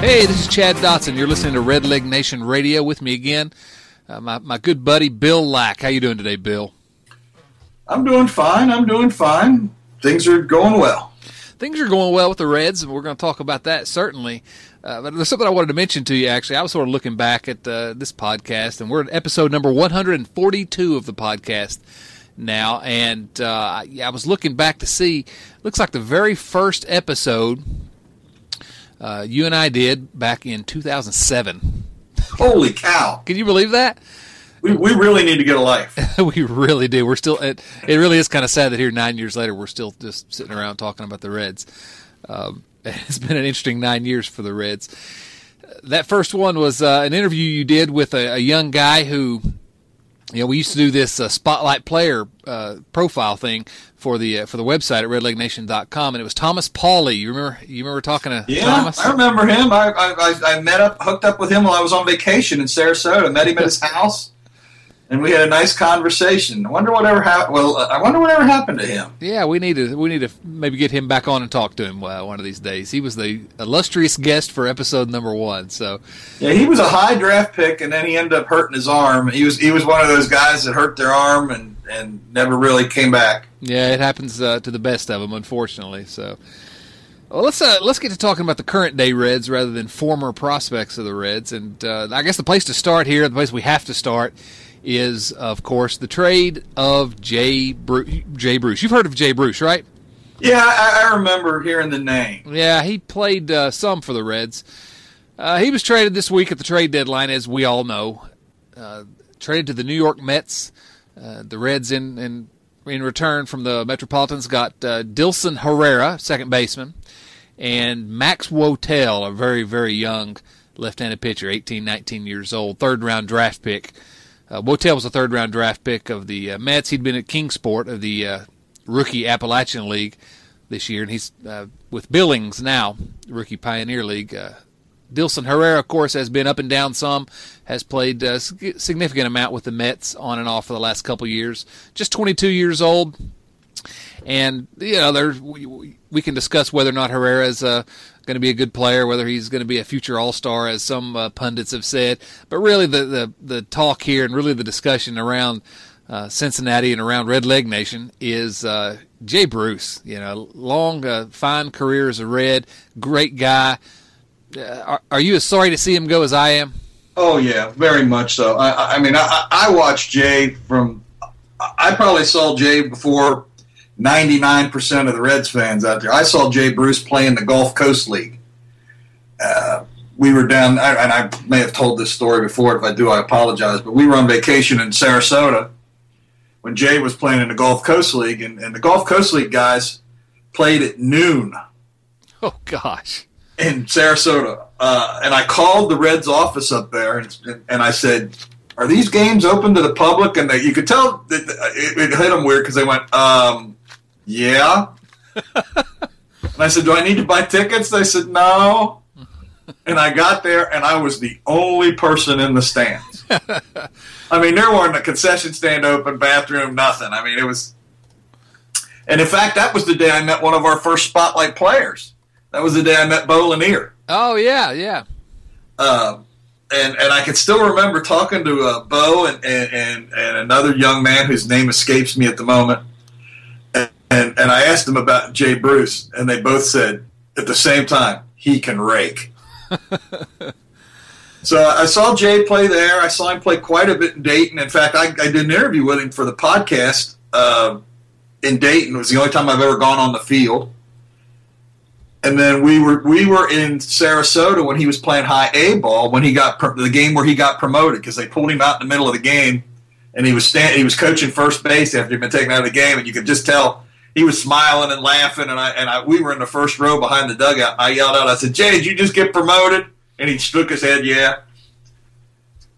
Hey, this is Chad Dotson. You're listening to Redleg Nation Radio with me again, uh, my my good buddy Bill Lack. How you doing today, Bill? I'm doing fine. I'm doing fine. Things are going well. Things are going well with the Reds, and we're going to talk about that certainly. Uh, but there's something I wanted to mention to you. Actually, I was sort of looking back at uh, this podcast, and we're at episode number 142 of the podcast now. And uh, I was looking back to see. Looks like the very first episode uh, you and I did back in 2007. Holy cow! Can you believe that? We, we really need to get a life. we really do. We're still. It, it really is kind of sad that here nine years later we're still just sitting around talking about the Reds. Um, it's been an interesting nine years for the Reds. That first one was uh, an interview you did with a, a young guy who you know, we used to do this uh, spotlight player uh, profile thing for the uh, for the website at redlegnation.com, and it was Thomas Pauly. You remember? You remember talking to yeah, Thomas? I remember him. I, I I met up, hooked up with him while I was on vacation in Sarasota. Met him at his house and we had a nice conversation. I wonder whatever happened. Well, I wonder whatever happened to him. Yeah, we need to we need to maybe get him back on and talk to him uh, one of these days. He was the illustrious guest for episode number one. So yeah, he was a high draft pick, and then he ended up hurting his arm. He was he was one of those guys that hurt their arm and and never really came back. Yeah, it happens uh, to the best of them, unfortunately. So. Well, let's uh, let's get to talking about the current day Reds rather than former prospects of the Reds, and uh, I guess the place to start here, the place we have to start, is, of course, the trade of Jay, Bru- Jay Bruce. You've heard of Jay Bruce, right? Yeah, I, I remember hearing the name. Yeah, he played uh, some for the Reds. Uh, he was traded this week at the trade deadline, as we all know. Uh, traded to the New York Mets. Uh, the Reds, in, in in return from the Metropolitans, got uh, Dilson Herrera, second baseman, and Max Wotell, a very, very young left-handed pitcher, 18, 19 years old, third round draft pick. Uh, Wotell was a third round draft pick of the uh, Mets. He'd been at Kingsport of the uh, rookie Appalachian League this year, and he's uh, with Billings now, rookie Pioneer League. Uh, Dilson Herrera, of course, has been up and down some, has played a significant amount with the Mets on and off for the last couple years. Just 22 years old. And, you know, there's, we, we can discuss whether or not Herrera is uh, going to be a good player, whether he's going to be a future All Star, as some uh, pundits have said. But really, the, the the talk here and really the discussion around uh, Cincinnati and around Redleg Nation is uh, Jay Bruce. You know, long, uh, fine career as a Red, great guy. Uh, are, are, you as sorry to see him go as I am? Oh yeah, very much so. I, I mean, I, I watched Jay from. I probably saw Jay before 99% of the Reds fans out there. I saw Jay Bruce play in the Gulf Coast League. Uh, we were down, and I may have told this story before. If I do, I apologize. But we were on vacation in Sarasota when Jay was playing in the Gulf Coast League, and, and the Gulf Coast League guys played at noon. Oh, gosh. In Sarasota. Uh, and I called the Reds office up there, and, and I said, are these games open to the public? And they, you could tell that it, it hit them weird because they went, um, yeah. and I said, do I need to buy tickets? They said, no. And I got there, and I was the only person in the stands. I mean, there weren't a concession stand open, bathroom, nothing. I mean, it was. And in fact, that was the day I met one of our first spotlight players. That was the day I met Bo Lanier. Oh yeah, yeah. Uh, and and I can still remember talking to uh, Bo and, and, and and another young man whose name escapes me at the moment and I asked them about Jay Bruce, and they both said at the same time he can rake. so I saw Jay play there. I saw him play quite a bit in Dayton. In fact, I, I did an interview with him for the podcast uh, in Dayton. It was the only time I've ever gone on the field. And then we were we were in Sarasota when he was playing high A ball when he got the game where he got promoted because they pulled him out in the middle of the game and he was stand, he was coaching first base after he'd been taken out of the game, and you could just tell he was smiling and laughing. And I and I, we were in the first row behind the dugout. I yelled out, I said, "Jay, did you just get promoted?" And he shook his head, "Yeah."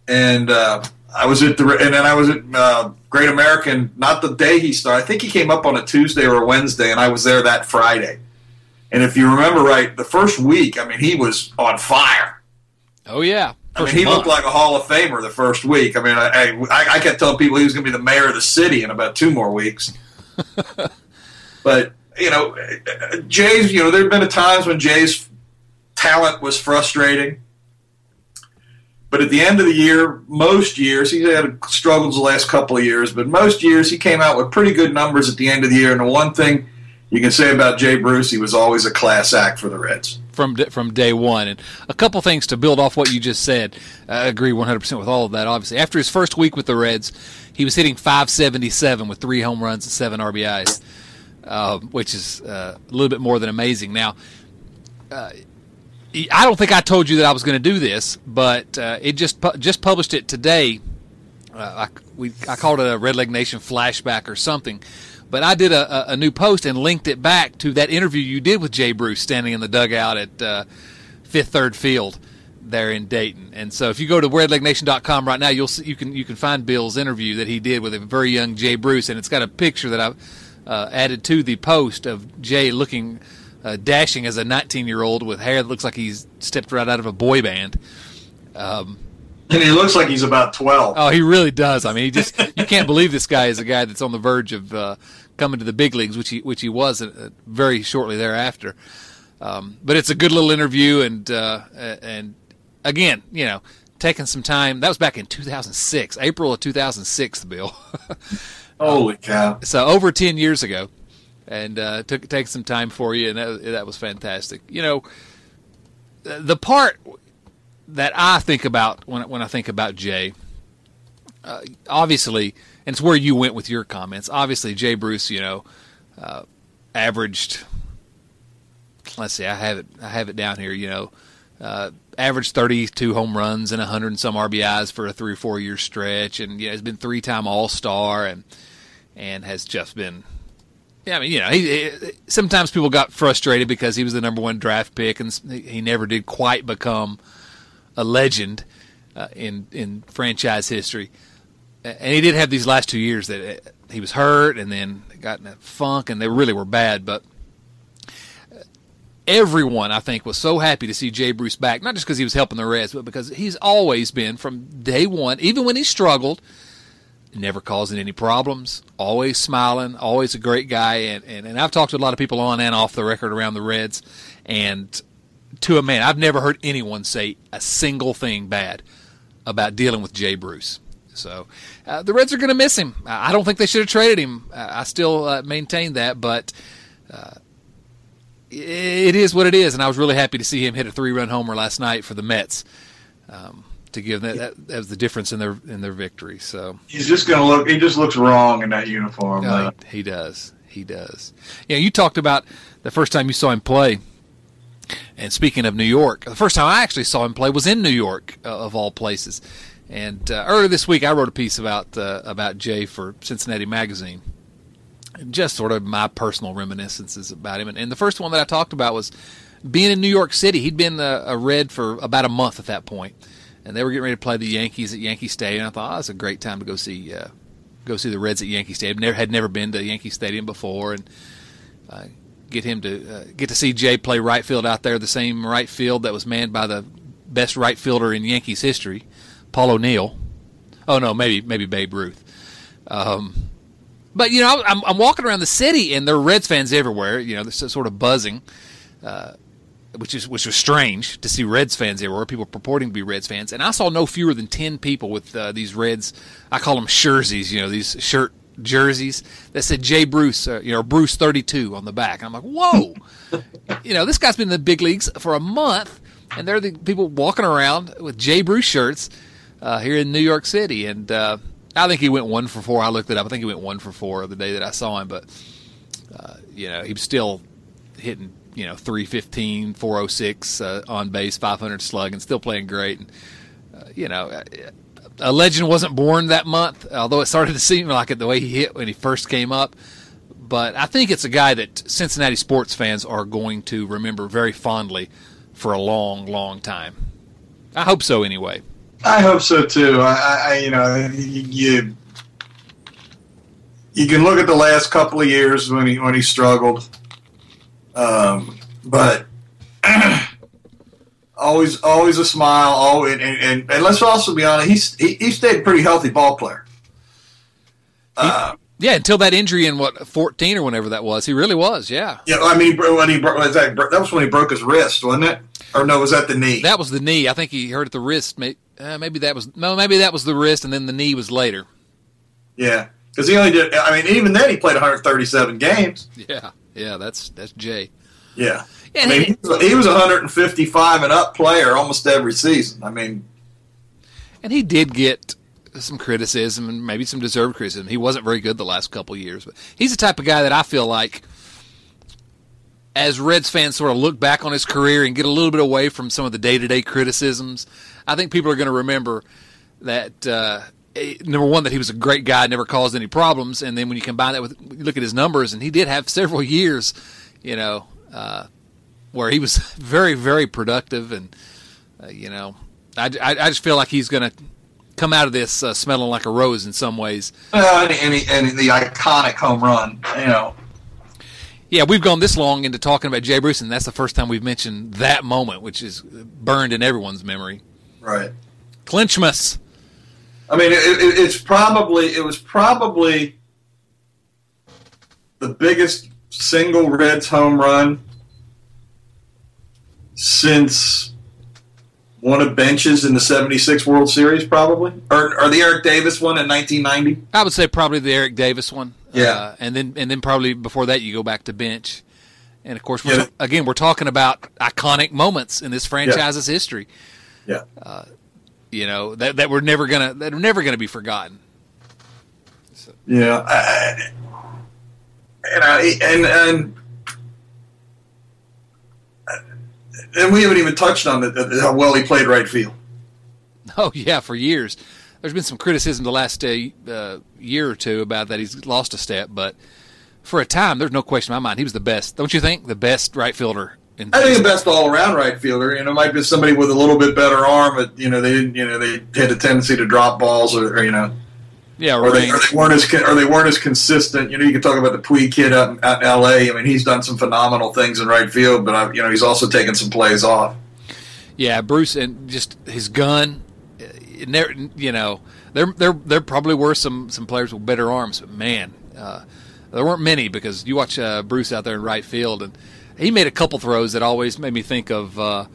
And uh, I was at the and then I was at uh, Great American. Not the day he started. I think he came up on a Tuesday or a Wednesday, and I was there that Friday. And if you remember right, the first week, I mean, he was on fire. Oh yeah. I mean, he month. looked like a Hall of Famer the first week. I mean, I, I, I kept telling people he was going to be the mayor of the city in about two more weeks. but you know, Jay's. You know, there have been times when Jay's talent was frustrating. But at the end of the year, most years, he's had struggles the last couple of years, but most years he came out with pretty good numbers at the end of the year. And the one thing you can say about Jay Bruce, he was always a class act for the Reds from from day one. And a couple things to build off what you just said. I agree 100% with all of that. Obviously, after his first week with the Reds, he was hitting 577 with three home runs and seven RBIs, uh, which is uh, a little bit more than amazing. Now. Uh, I don't think I told you that I was going to do this, but it just pu- just published it today. I, we I called it a Redleg Nation flashback or something, but I did a, a, new post and linked it back to that interview you did with Jay Bruce standing in the dugout at uh, Fifth Third Field there in Dayton. And so if you go to redlegnation.com right now, you'll see, you can you can find Bill's interview that he did with a very young Jay Bruce, and it's got a picture that I've uh, added to the post of Jay looking uh, dashing as a 19 year old with hair that looks like he's stepped right out of a boy band. Um, and he looks like he's about 12. Oh, he really does. I mean, he just you can't believe this guy is a guy that's on the verge of uh, coming to the big leagues, which he which he was uh, very shortly thereafter. Um, but it's a good little interview, and uh, and again, you know, taking some time. That was back in 2006, April of 2006, Bill. Holy cow! So over 10 years ago, and uh, took take some time for you, and that, that was fantastic. You know, the part that I think about when when I think about Jay, uh, obviously, and it's where you went with your comments. Obviously, Jay Bruce, you know, uh, averaged. Let's see, I have it. I have it down here. You know, uh, averaged 32 home runs and 100 and some RBIs for a three or four year stretch, and you know, has been three time All Star and and has just been. Yeah, I mean, you know, he, he, sometimes people got frustrated because he was the number one draft pick, and he never did quite become a legend uh, in in franchise history. And he did have these last two years that uh, he was hurt and then got in a funk, and they really were bad. But uh, everyone, I think, was so happy to see Jay Bruce back, not just because he was helping the Reds, but because he's always been from day one, even when he struggled, never causing any problems, always smiling, always a great guy. And, and, and I've talked to a lot of people on and off the record around the Reds, and to a man, I've never heard anyone say a single thing bad about dealing with Jay Bruce. So uh, the Reds are going to miss him. I don't think they should have traded him. I still uh, maintain that, but uh, it is what it is. And I was really happy to see him hit a three-run homer last night for the Mets um, to give that, that, that was the difference in their in their victory. So he's just going to look. He just looks wrong in that uniform. Uh, he, he does. He does. Yeah, you talked about the first time you saw him play and speaking of New York, the first time I actually saw him play was in New York, uh, of all places. And uh, earlier this week, I wrote a piece about uh, about Jay for Cincinnati Magazine, just sort of my personal reminiscences about him. And, and, the first one that I talked about was being in New York City. He'd been a, a Red for about a month at that point, and they were getting ready to play the Yankees at Yankee Stadium. I thought, oh, it's a great time to go see uh, go see the Reds at Yankee Stadium. Never had never been to Yankee Stadium before, and uh, get him to uh, get to see Jay play right field out there, the same right field that was manned by the best right fielder in Yankees history, Paul O'Neill. Oh no, maybe maybe Babe Ruth. Um, but you know, I'm, I'm walking around the city and there are Reds fans everywhere. You know, they're sort of buzzing, uh, which is which was strange to see Reds fans everywhere. People purporting to be Reds fans, and I saw no fewer than ten people with uh, these Reds. I call them jerseys. You know, these shirt jerseys that said Jay Bruce, uh, you know, Bruce 32 on the back. And I'm like, whoa, you know, this guy's been in the big leagues for a month, and there are the people walking around with Jay Bruce shirts uh, here in New York City. And uh, I think he went one for four. I looked it up. I think he went one for four the day that I saw him, but uh, you know, he was still hitting. You know, 315, 406 uh, on base, 500 slug, and still playing great. And, uh, you know, a legend wasn't born that month, although it started to seem like it the way he hit when he first came up. But I think it's a guy that Cincinnati sports fans are going to remember very fondly for a long, long time. I hope so, anyway. I hope so too. I, I you know, you you can look at the last couple of years when he when he struggled, um, but always always a smile. Always, and, and, and let's also be honest, he's, he he stayed a pretty healthy ball player. Uh, yeah, until that injury in what fourteen or whenever that was, he really was. Yeah. Yeah, I mean, when he was that, that was when he broke his wrist, wasn't it? Or no, was that the knee? That was the knee. I think he hurt at the wrist. Maybe, uh, maybe that was no, maybe that was the wrist, and then the knee was later. Yeah, because he only did. I mean, even then he played 137 games. Yeah, yeah, that's that's Jay. Yeah, yeah I mean, he, he was 155 and up player almost every season. I mean, and he did get some criticism and maybe some deserved criticism. He wasn't very good the last couple years, but he's the type of guy that I feel like, as Reds fans sort of look back on his career and get a little bit away from some of the day to day criticisms, I think people are going to remember that. Uh, number one, that he was a great guy, never caused any problems, and then when you combine that with you look at his numbers, and he did have several years, you know, uh, where he was very, very productive, and uh, you know, I, I, I, just feel like he's going to come out of this uh, smelling like a rose in some ways. And, and, and, the iconic home run, you know. Yeah, we've gone this long into talking about Jay Bruce, and that's the first time we've mentioned that moment, which is burned in everyone's memory. Right. Clinchmas. I mean, it, it, it's probably it was probably the biggest single Reds home run since one of Bench's in the 76 World Series, probably? Or, or the Eric Davis one in 1990? I would say probably the Eric Davis one. Yeah. Uh, and then and then probably before that you go back to Bench. And of course, we're, yeah. again, we're talking about iconic moments in this franchise's yeah. history. Yeah. Uh, you know that that we're never gonna that are never gonna be forgotten. So. Yeah, I, and I and and and we haven't even touched on the, how well he played right field. Oh yeah, for years. There's been some criticism the last uh, uh, year or two about that he's lost a step, but for a time, there's no question in my mind he was the best. Don't you think the best right fielder? I think the best all-around right fielder. You know, might be somebody with a little bit better arm, but you know they didn't. You know they had a tendency to drop balls, or, or you know yeah, or they, or they, weren't as or they weren't as consistent. You know, you can talk about the Puig kid out, out in L.A. I mean, he's done some phenomenal things in right field, but I, you know, he's also taken some plays off. Yeah, Bruce, and just his gun. There, you know, there there there probably were some some players with better arms, but man, uh, there weren't many because you watch uh, Bruce out there in right field, and he made a couple throws that always made me think of. Uh,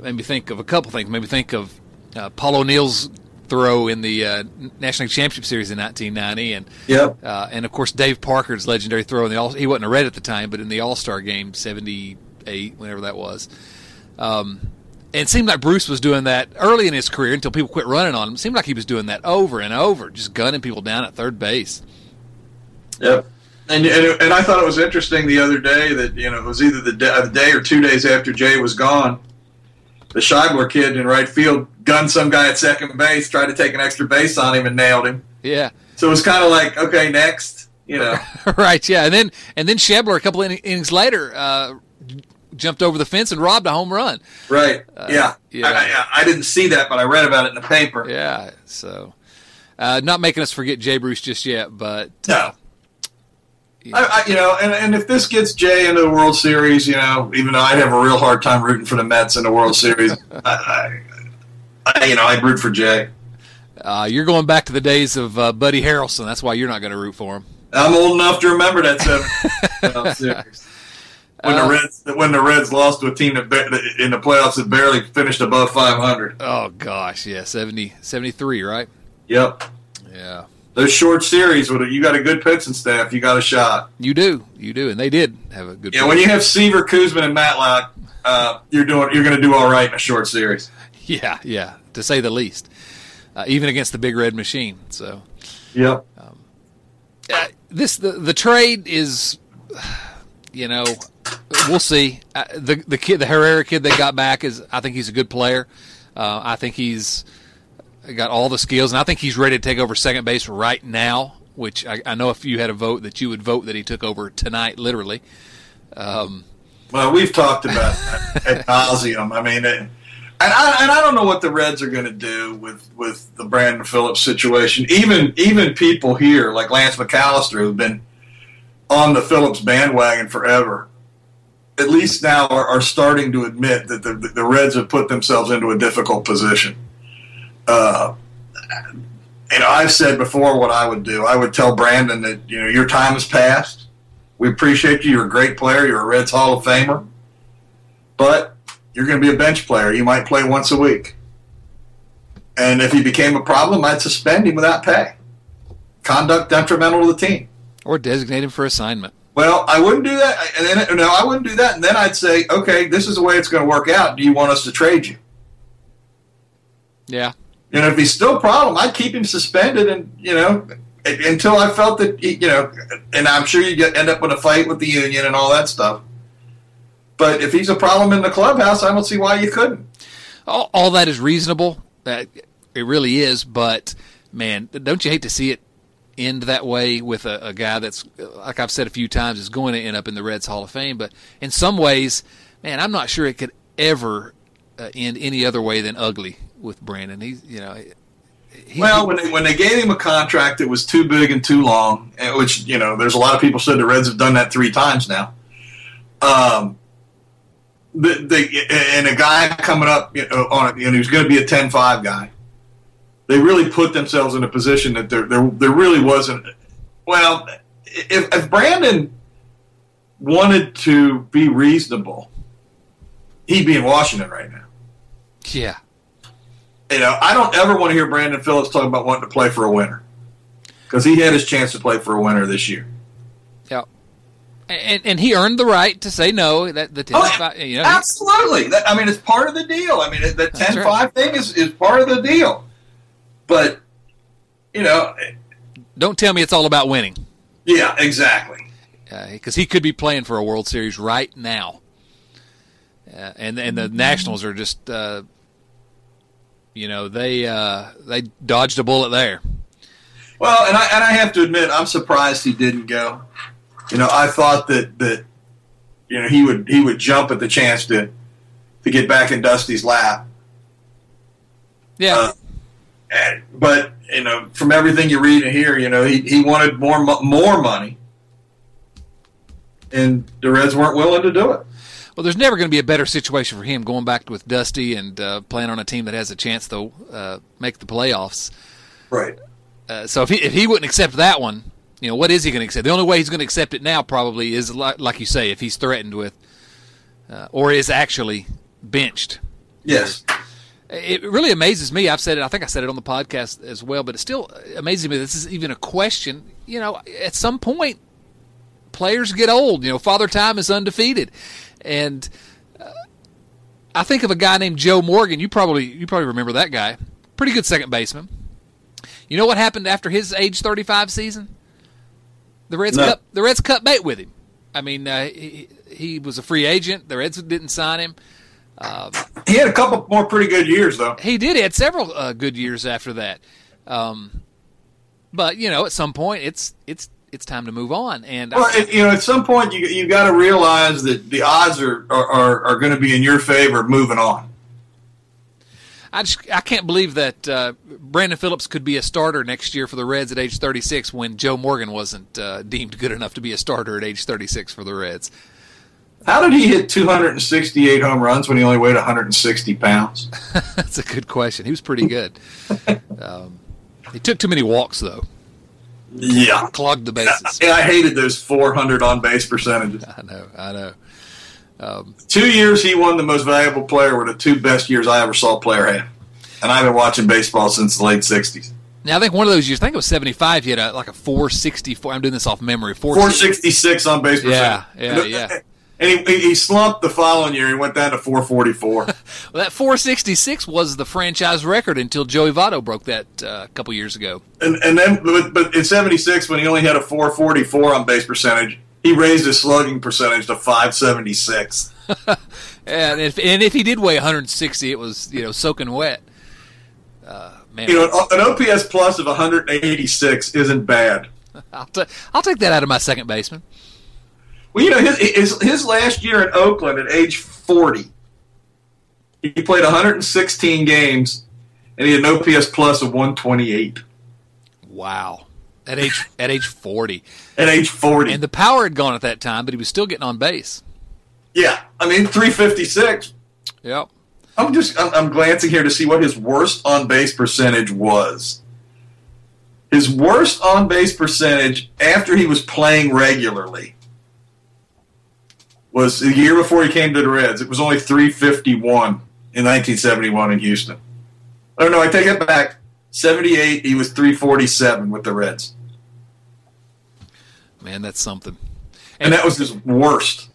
made me think of a couple things. Made me think of uh, Paul O'Neill's throw in the uh, National Championship Series in 1990, and yep. uh, and of course Dave Parker's legendary throw in the All. He wasn't a Red at the time, but in the All Star game '78, whenever that was. Um, and it seemed like Bruce was doing that early in his career until people quit running on him. It seemed like he was doing that over and over, just gunning people down at third base. Yep. And, and, and I thought it was interesting the other day that you know it was either the day, the day or two days after Jay was gone the Schebler kid in right field gunned some guy at second base, tried to take an extra base on him, and nailed him. Yeah. So it was kind of like, okay, next, you know. right. Yeah, and then and then Schebler a couple innings later uh, jumped over the fence and robbed a home run. Right. Uh, yeah. yeah. I, I, I, didn't see that, but I read about it in the paper. Yeah. So, uh, not making us forget Jay Bruce just yet, but no. I, I, you know, and, and if this gets Jay into the World Series, you know, even though I'd have a real hard time rooting for the Mets in the World Series, I, I, you know, I'd root for Jay. Uh, you're going back to the days of uh, Buddy Harrelson. That's why you're not going to root for him. I'm old enough to remember that seven. series. When the uh, Reds when the Reds lost to a team that in the playoffs that barely finished above 500. Oh gosh, yeah, 70, 73, right? Yep. Yeah those short series, with you got a good pitching staff, you got a shot. You do, you do, and they did have a good. Yeah, when you have Seaver, Koosman, and Matlack, uh, you're doing, you're going to do all right in a short series. Yeah, yeah, to say the least. Uh, even against the big red machine. So, yep. Um, uh, this the the trade is, you know, we'll see. Uh, the the kid, the Herrera kid they got back is, I think he's a good player. Uh, I think he's got all the skills, and I think he's ready to take over second base right now. Which I, I know if you had a vote that you would vote that he took over tonight, literally. Um, well, we've talked about ad nauseum. I mean, it, and I, and I don't know what the Reds are going to do with, with the Brandon Phillips situation. Even even people here like Lance McAlister who've been on the Phillips bandwagon forever, at least now are, are starting to admit that the, the Reds have put themselves into a difficult position. Uh, you know, I've said before what I would do. I would tell Brandon that you know your time has passed. We appreciate you. You're a great player. You're a Reds Hall of Famer, but you're going to be a bench player. You might play once a week. And if he became a problem, I'd suspend him without pay. Conduct detrimental to the team. Or designate him for assignment. Well, I wouldn't do that. And then no, I wouldn't do that. And then I'd say, okay, this is the way it's going to work out. Do you want us to trade you? Yeah. You know, if he's still a problem, I'd keep him suspended, and you know, until I felt that he, you know, and I'm sure you get, end up with a fight with the union and all that stuff. But if he's a problem in the clubhouse, I don't see why you couldn't. All, all that is reasonable. That it really is. But man, don't you hate to see it end that way with a, a, guy that's, like I've said a few times, is going to end up in the Reds Hall of Fame. But in some ways, man, I'm not sure it could ever uh, end any other way than ugly with Brandon. He's, you know. He, well, when they, when they gave him a contract that was too big and too long, which you know, there's a lot of people said the Reds have done that three times now. Um, the, the and a guy coming up you know, on it, you know, who's going to be a 10-5 guy. They really put themselves in a position that there there, there really wasn't. Well, if, if Brandon wanted to be reasonable, he'd be in Washington right now. Yeah. You know, I don't ever want to hear Brandon Phillips talk about wanting to play for a winner because he had his chance to play for a winner this year. Yeah. And, and he earned the right to say no. That the 10 oh, five, you know, absolutely. That, I mean, it's part of the deal. I mean, the 10 right. 5 thing is, is part of the deal. But, you know. Don't tell me it's all about winning. Yeah, exactly. Because uh, he could be playing for a World Series right now. Uh, and and the Nationals are just uh, you know they uh, they dodged a bullet there. Well, and I and I have to admit, I'm surprised he didn't go. You know, I thought that that you know he would he would jump at the chance to to get back in Dusty's lap. Yeah. Uh, and, but you know, from everything you read and hear, you know, he, he wanted more more money, and the Reds weren't willing to do it well, there's never going to be a better situation for him going back with Dusty and uh, playing on a team that has a chance to uh, make the playoffs. Right. Uh, so if he if he wouldn't accept that one, you know, what is he going to accept? The only way he's going to accept it now probably is like, like you say, if he's threatened with, uh, or is actually benched. Yes. It really amazes me. I've said it. I think I said it on the podcast as well, but it still amazes me. This is even a question. You know, at some point, players get old. You know, Father Time is undefeated and uh, I think of a guy named Joe Morgan. You probably you probably remember that guy. Pretty good second baseman. You know what happened after his age 35 season? The Reds no. cut the Reds cut bait with him. I mean, uh, he, he was a free agent. The Reds didn't sign him. Uh, he had a couple more pretty good years, though. He did. He had several uh, good years after that. Um, but you know, at some point, it's it's it's time to move on. And well, I, you know, at some point, you you got to realize that the odds are are, are, going to be in your favor moving on. I just I can't believe that uh, Brandon Phillips could be a starter next year for the Reds at age 36 when Joe Morgan wasn't uh, deemed good enough to be a starter at age 36 for the Reds. How did he hit 268 home runs when he only weighed 160 pounds? That's a good question. He was pretty good. um, he took too many walks though. Yeah, clogged the bases. And I hated those 400 on base percentages. I know, I know. Um, two years he won the most valuable player were the two best years I ever saw a player have, and I've been watching baseball since the late 60s. Now I think one of those years, I think it was 75. He had a, like a 464. I'm doing this off memory. 466 on base percentage. Yeah, yeah, yeah. And he, he slumped the following year. He went down to 444. well, that 466 was the franchise record until Joey Votto broke that uh, a couple years ago. And, and then, but, but in 76, when he only had a 444 on base percentage, he raised his slugging percentage to 576. and, if, and if he did weigh 160, it was, you know, soaking wet. Uh, Man, You know, an OPS plus of 186 isn't bad. I'll, ta- I'll take that out of my second baseman. Well, you know, his, his his last year in Oakland at age 40, he played 116 games, and he had an OPS plus of 128 Wow. At age at age 40. at age 40. And the power had gone at that time, but he was still getting on base. yeah, I mean 356. Yep. I'm just I'm, I'm glancing here to see what his worst on base percentage was. His worst on base percentage after he was playing regularly was the year before he came to the Reds. It was only 351 in 1971 in Houston. Oh no, I take it back. 78, he was 347 with the Reds, Man, that's something. and that was his worst.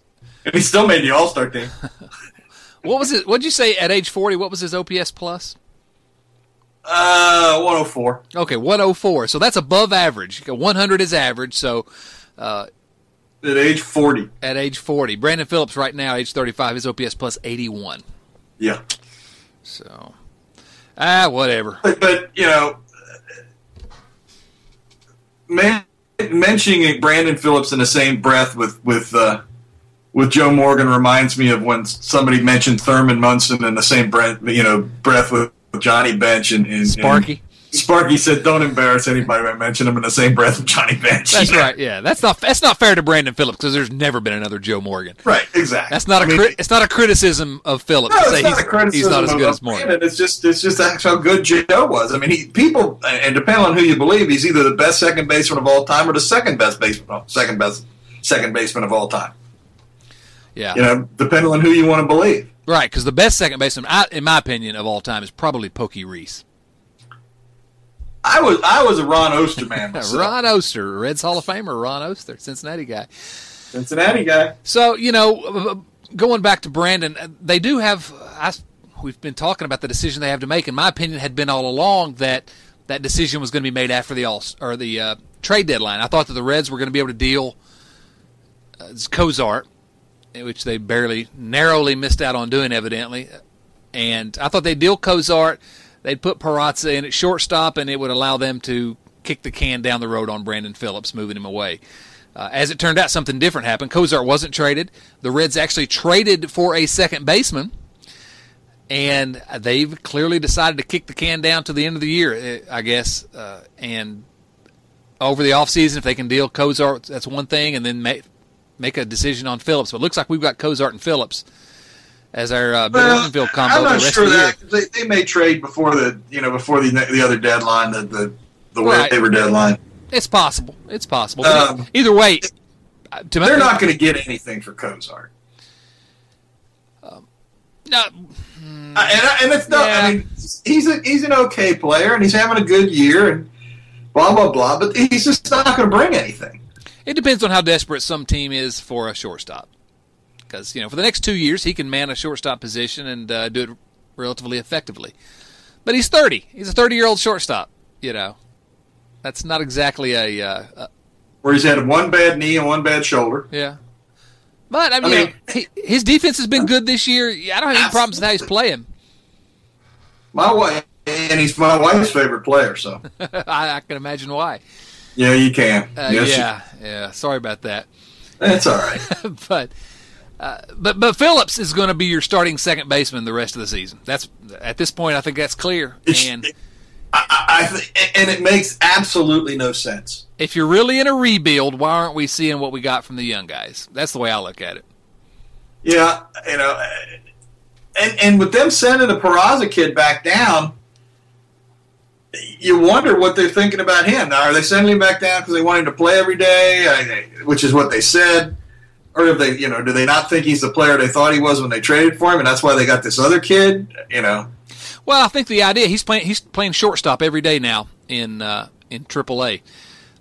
And he still made the All Star team. What was it? What'd you say at age 40? What was his OPS plus? Uh, 104. Okay, 104. So that's above average. 100 is average. So uh, At age 40. at age 40, Brandon Phillips right now, age 35, his OPS plus 81. Yeah. So ah, whatever. But, but you know, man, mentioning Brandon Phillips in the same breath with with uh, with Joe Morgan reminds me of when somebody mentioned Thurman Munson in the same breath, you know, breath with Johnny Bench and, and Sparky. and Sparky said, "Don't embarrass anybody by mentioning him in the same breath with Johnny Bench." That's right. Yeah, that's not that's not fair to Brandon Phillips because there's never been another Joe Morgan. Right. Exactly. That's not a I mean, crit, it's not a criticism of Phillips No, to it's not he's, a criticism he's not as good of as Morgan. Brandon. It's just it's just how good Joe was. I mean, he people and depending on who you believe, he's either the best second baseman of all time or the second best baseman, oh, second best second baseman of all time. Yeah, You know, depending on who you want to believe. right. Because the best second baseman, I, in my opinion, of all time is probably Pokey Reese. I was I was a Ron Oester man. Ron Oester, Reds Hall of Famer, Ron Oester, Cincinnati guy. Cincinnati guy. So you know, going back to Brandon, they do have. I, we've been talking about the decision they have to make. In my opinion, had been all along that that decision was going to be made after the all or the uh, trade deadline. I thought that the Reds were going to be able to deal uh, Cozart, which they barely narrowly missed out on doing, evidently. And I thought they'd deal Cozart. They'd put Peraza in at shortstop, and it would allow them to kick the can down the road on Brandon Phillips, moving him away. Uh, as it turned out, something different happened. Cozart wasn't traded. The Reds actually traded for a second baseman, and they've clearly decided to kick the can down to the end of the year, eh, I guess. Uh, and over the offseason, if they can deal Cozart, that's one thing, and then make make a decision on Phillips. But it looks like we've got Cozart and Phillips as our uh, middle Well, infield combo I'm the not sure of the year. that they, they may trade before the you know before the the other deadline the the, the Right. waiver deadline. It's possible. It's possible. Um, either way, uh, to They're not going to get anything for Cozart. No, Uh, and, and it's not. Yeah. I mean, he's a he's an okay player, and he's having a good year, and blah blah blah. But he's just not going to bring anything. It depends on how desperate some team is for a shortstop. Because you know, for the next two years, he can man a shortstop position and uh, do it relatively effectively. But he's thirty. He's a thirty-year-old shortstop. You know, that's not exactly a, uh, a Where he's had one bad knee and one bad shoulder. yeah. But I mean, I you mean- know, he, his defense has been good this year. I don't have any problems with how he's playing. My wife, and he's my wife's favorite player. So I, I can imagine why. yeah, you can. Uh, Yes, you- yeah, yeah. Sorry about that. that's all right. but uh, but but Phillips is going to be your starting second baseman the rest of the season. That's at this point, I think that's clear. And I, I, th- and it makes absolutely no sense. if you're really in a rebuild, why aren't we seeing what we got from the young guys? That's the way I look at it. Yeah, you know, and and with them sending the Peraza kid back down, you wonder what they're thinking about him. Now, are they sending him back down because they want him to play every day, which is what they said, or if they, you know, do they not think he's the player they thought he was when they traded for him, and that's why they got this other kid? You know, Well, I think the idea he's playing he's playing shortstop every day now in uh, in AAA.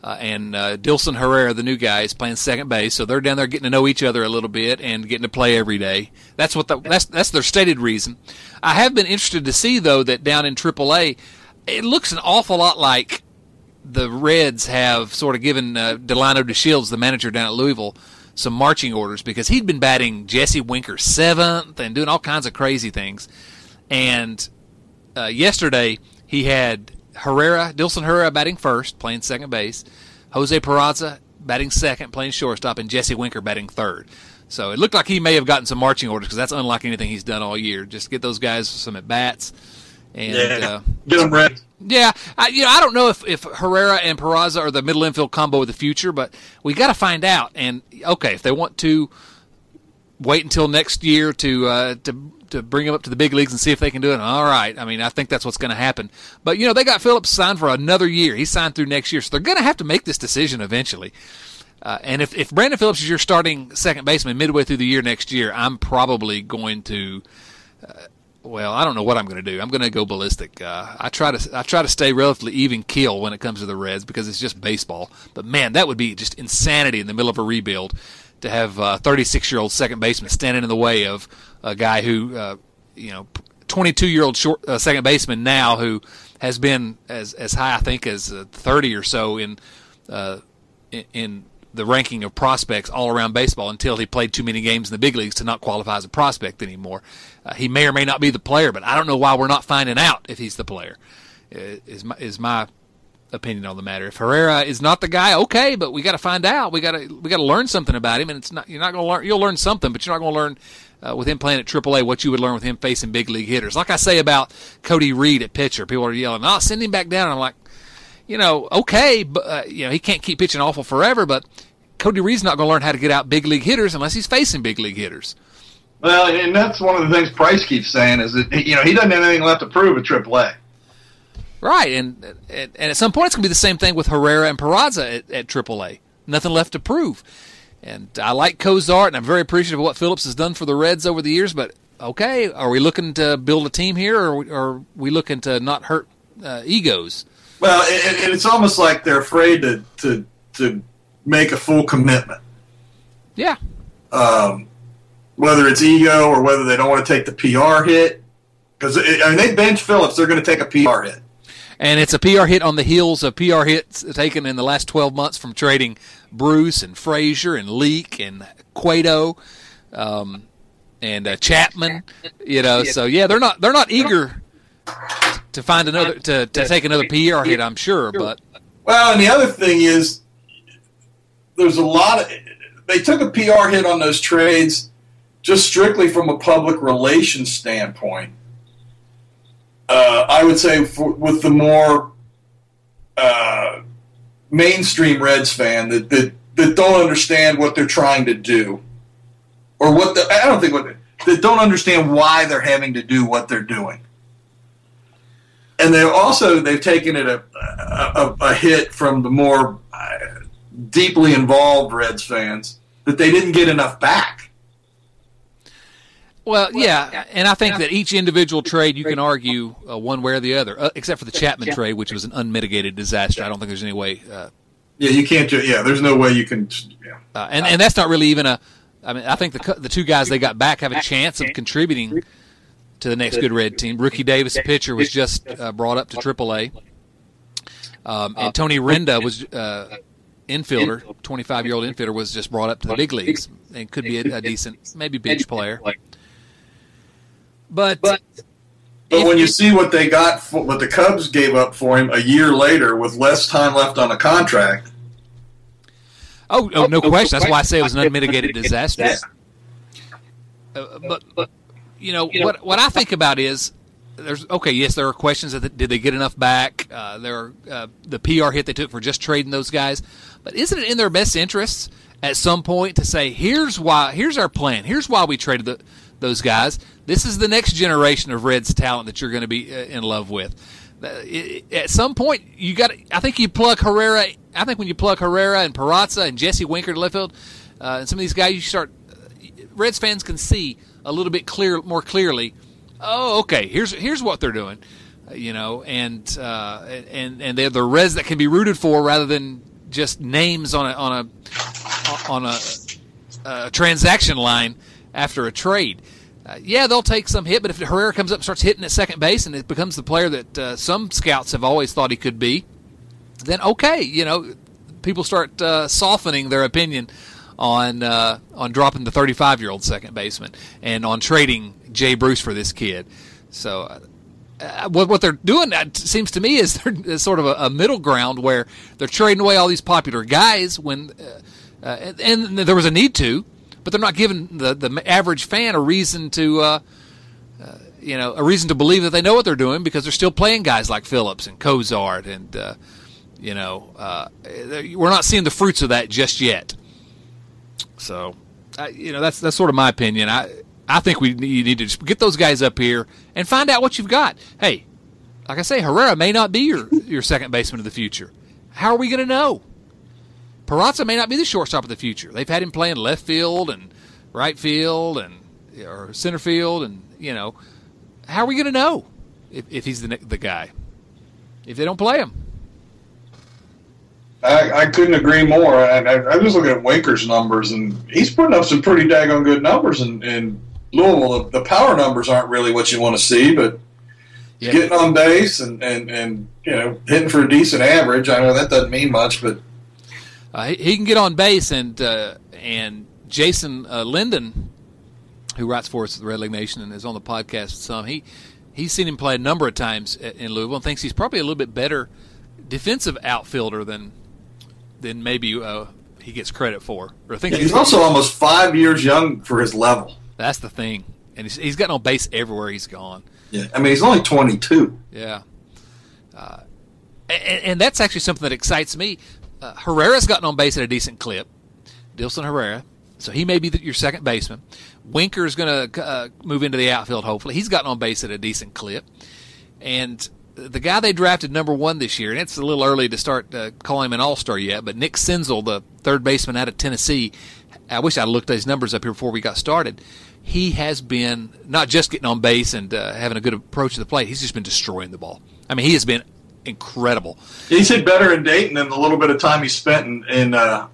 Uh, and uh, Dilson Herrera, the new guy, is playing second base, so they're down there getting to know each other a little bit and getting to play every day. That's what the, that's that's their stated reason. I have been interested to see though that down in AAA, it looks an awful lot like the Reds have sort of given uh, Delino DeShields, the manager down at Louisville, some marching orders because he'd been batting Jesse Winker seventh and doing all kinds of crazy things. And uh, yesterday he had Herrera, Dilson Herrera batting first, playing second base, Jose Peraza batting second, playing shortstop, and Jesse Winker batting third. So it looked like he may have gotten some marching orders because that's unlike anything he's done all year. Just get those guys some at bats and Yeah. uh, Get them ready. Yeah, I, you know, I don't know if, if Herrera and Peraza are the middle infield combo of the future, but we got to find out. And okay, if they want to wait until next year to uh, to to bring them up to the big leagues and see if they can do it, all right. I mean, I think that's what's going to happen. But you know, they got Phillips signed for another year. He's signed through next year, so they're going to have to make this decision eventually. Uh, and if, if Brandon Phillips is your starting second baseman midway through the year next year, I'm probably going to well, I don't know what I'm going to do. I'm going to go ballistic. Uh, I try to I try to stay relatively even keel when it comes to the Reds because it's just baseball. But man, that would be just insanity in the middle of a rebuild to have a 36 year old second baseman standing in the way of a guy who uh, you know 22 year old short uh, second baseman now who has been as as high I think as uh, 30 or so in uh, in, in the ranking of prospects all around baseball until he played too many games in the big leagues to not qualify as a prospect anymore. Uh, he may or may not be the player, but I don't know why we're not finding out if he's the player. uh, Is my is my opinion on the matter. If Herrera is not the guy, okay, but we got to find out. We got to we got to learn something about him, and it's not you're not going to learn. You'll learn something, but you're not going to learn. Uh, with him playing at AAA, what you would learn with him facing big league hitters. Like I say about Cody Reed at pitcher, people are yelling, "Oh, send him back down." And I'm like, you know, okay, but uh, you know he can't keep pitching awful forever. But Cody Reed's not going to learn how to get out big league hitters unless he's facing big league hitters. Well, and that's one of the things Price keeps saying is that you know he doesn't have anything left to prove at AAA. Right, and and, and at some point it's going to be the same thing with Herrera and Peraza at, at AAA. Nothing left to prove. And I like Cozart, and I'm very appreciative of what Phillips has done for the Reds over the years. But okay, are we looking to build a team here, or are we, are we looking to not hurt uh, egos? Well, and, and it's almost like they're afraid to to to make a full commitment. Yeah, um, whether it's ego or whether they don't want to take the PR hit. Because I mean, they bench Phillips, they're going to take a PR hit. and it's a PR hit on the heels of PR hits taken in the last 12 months from trading Bruce and Frazier and Leake and Cueto um, and uh, Chapman. You know, so yeah, they're not they're not eager to find another to, to take another PR hit. I'm sure, but Well, and the other thing is, there's a lot of they took a PR hit on those trades just strictly from a public relations standpoint. Uh, I would say for, with the more uh, mainstream Reds fan that, that that don't understand what they're trying to do, or what the, I don't think what that don't understand why they're having to do what they're doing and they also they've taken it a, a, a hit from the more uh, deeply involved Reds fans that they didn't get enough back. well, yeah, and I think that each individual trade you can argue uh, one way or the other, uh, except for the Chapman trade, which was an unmitigated disaster. I don't think there's any way uh, Yeah, you can't. do Yeah, there's no way you can. Yeah. Uh, and and that's not really even a. I mean, I think the the two guys they got back have a chance of contributing to the next good red team. Rookie Davis, the pitcher, was just uh, brought up to AAA, um, and Tony Renda was uh, infielder, 25 year old infielder, was just brought up to the big leagues and could be a, a decent, maybe bench player. But But when you see what they got, for, what the Cubs gave up for him a year later with less time left on the contract, oh, oh, no question, that's why I say it was an unmitigated disaster. Uh, but you know what what I think about is there's okay yes there are questions that did they get enough back? Uh, there are uh, the PR hit they took for just trading those guys. But isn't it in their best interests at some point to say here's why here's our plan. Here's why we traded the, those guys. This is the next generation of Reds talent that you're going to be uh, in love with. Uh, it- at some point you got I think you plug Herrera I think when you plug Herrera and Peraza and Jesse Winker to left field uh, and some of these guys you start Reds fans can see a little bit clear, more clearly. Oh, okay. Here's here's what they're doing, you know, and uh, and and they're the res that can be rooted for rather than just names on a on a on a, a transaction line after a trade. Uh, yeah, they'll take some hit, but if Herrera comes up and starts hitting at second base and it becomes the player that uh, some scouts have always thought he could be, then okay, you know, people start uh, softening their opinion on uh, on dropping the 35 year old second baseman and on trading Jay Bruce for this kid. So, uh, uh, what what they're doing it seems to me is they're sort of a, a, middle ground where they're trading away all these popular guys when uh, uh, and, and, there was a need to, but they're not giving the the average fan a reason to. Uh, uh, you know, a reason to believe that they know what they're doing because they're still playing guys like Phillips and Cozart, and uh, you know, we're not seeing the fruits of that just yet. So, you know, that's that's sort of my opinion. I I think we you need to get those guys up here and find out what you've got. Hey, like I say, Herrera may not be your, your second baseman of the future. How are we going to know? Peraza may not be the shortstop of the future. They've had him playing left field and right field and or center field, and you know, how are we going to know if, if he's the the guy if they don't play him? I, I couldn't agree more. I, I, I was looking at Winker's numbers, and he's putting up some pretty daggone good numbers in, in Louisville. The, the power numbers aren't really what you want to see, but yeah. getting on base and, and, and you know hitting for a decent average. I know that doesn't mean much, but uh, he, he, can get on base. And uh, and Jason uh, Linden, who writes for us at the Redleg Nation and is on the podcast some, he he's seen him play a number of times in Louisville and thinks he's probably a little bit better defensive outfielder than than maybe uh, he gets credit for. Or I think yeah, he's also almost five years young for his level. That's the thing, and he's, he's gotten on base everywhere he's gone. Yeah, I mean he's only twenty two. Yeah, uh, and, and, that's actually something that excites me. Uh, Herrera's gotten on base at a decent clip. Dilson Herrera, so he may be the, your second baseman. Winker's going to uh, move into the outfield. Hopefully, he's gotten on base at a decent clip, and the guy they drafted number one this year, and it's a little early to start uh, calling him an all star yet, but Nick Senzel, the third baseman out of Tennessee, I wish I'd looked at his numbers up here before we got started. He has been not just getting on base and uh, having a good approach to the plate, he's just been destroying the ball. I mean, he has been incredible. He's hit better in Dayton than the little bit of time he spent in in, uh,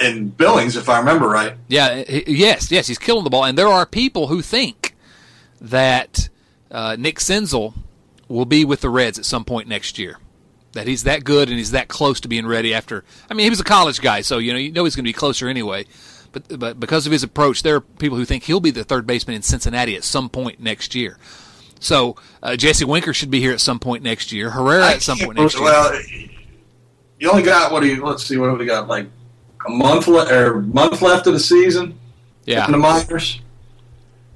in Billings, if I remember right. Yeah, yes, yes, he's killing the ball, and there are people who think that uh, Nick Senzel will be with the Reds at some point next year. That he's that good and he's that close to being ready after. I mean, he was a college guy, so you know you know he's going to be closer anyway. But but because of his approach, there are people who think he'll be the third baseman in Cincinnati at some point next year. So uh, Jesse Winker should be here at some point next year. Herrera at some point next year. Well, you only got what do you? Let's see, what have we got? Like a month le- or month left of the season. Yeah, in the minors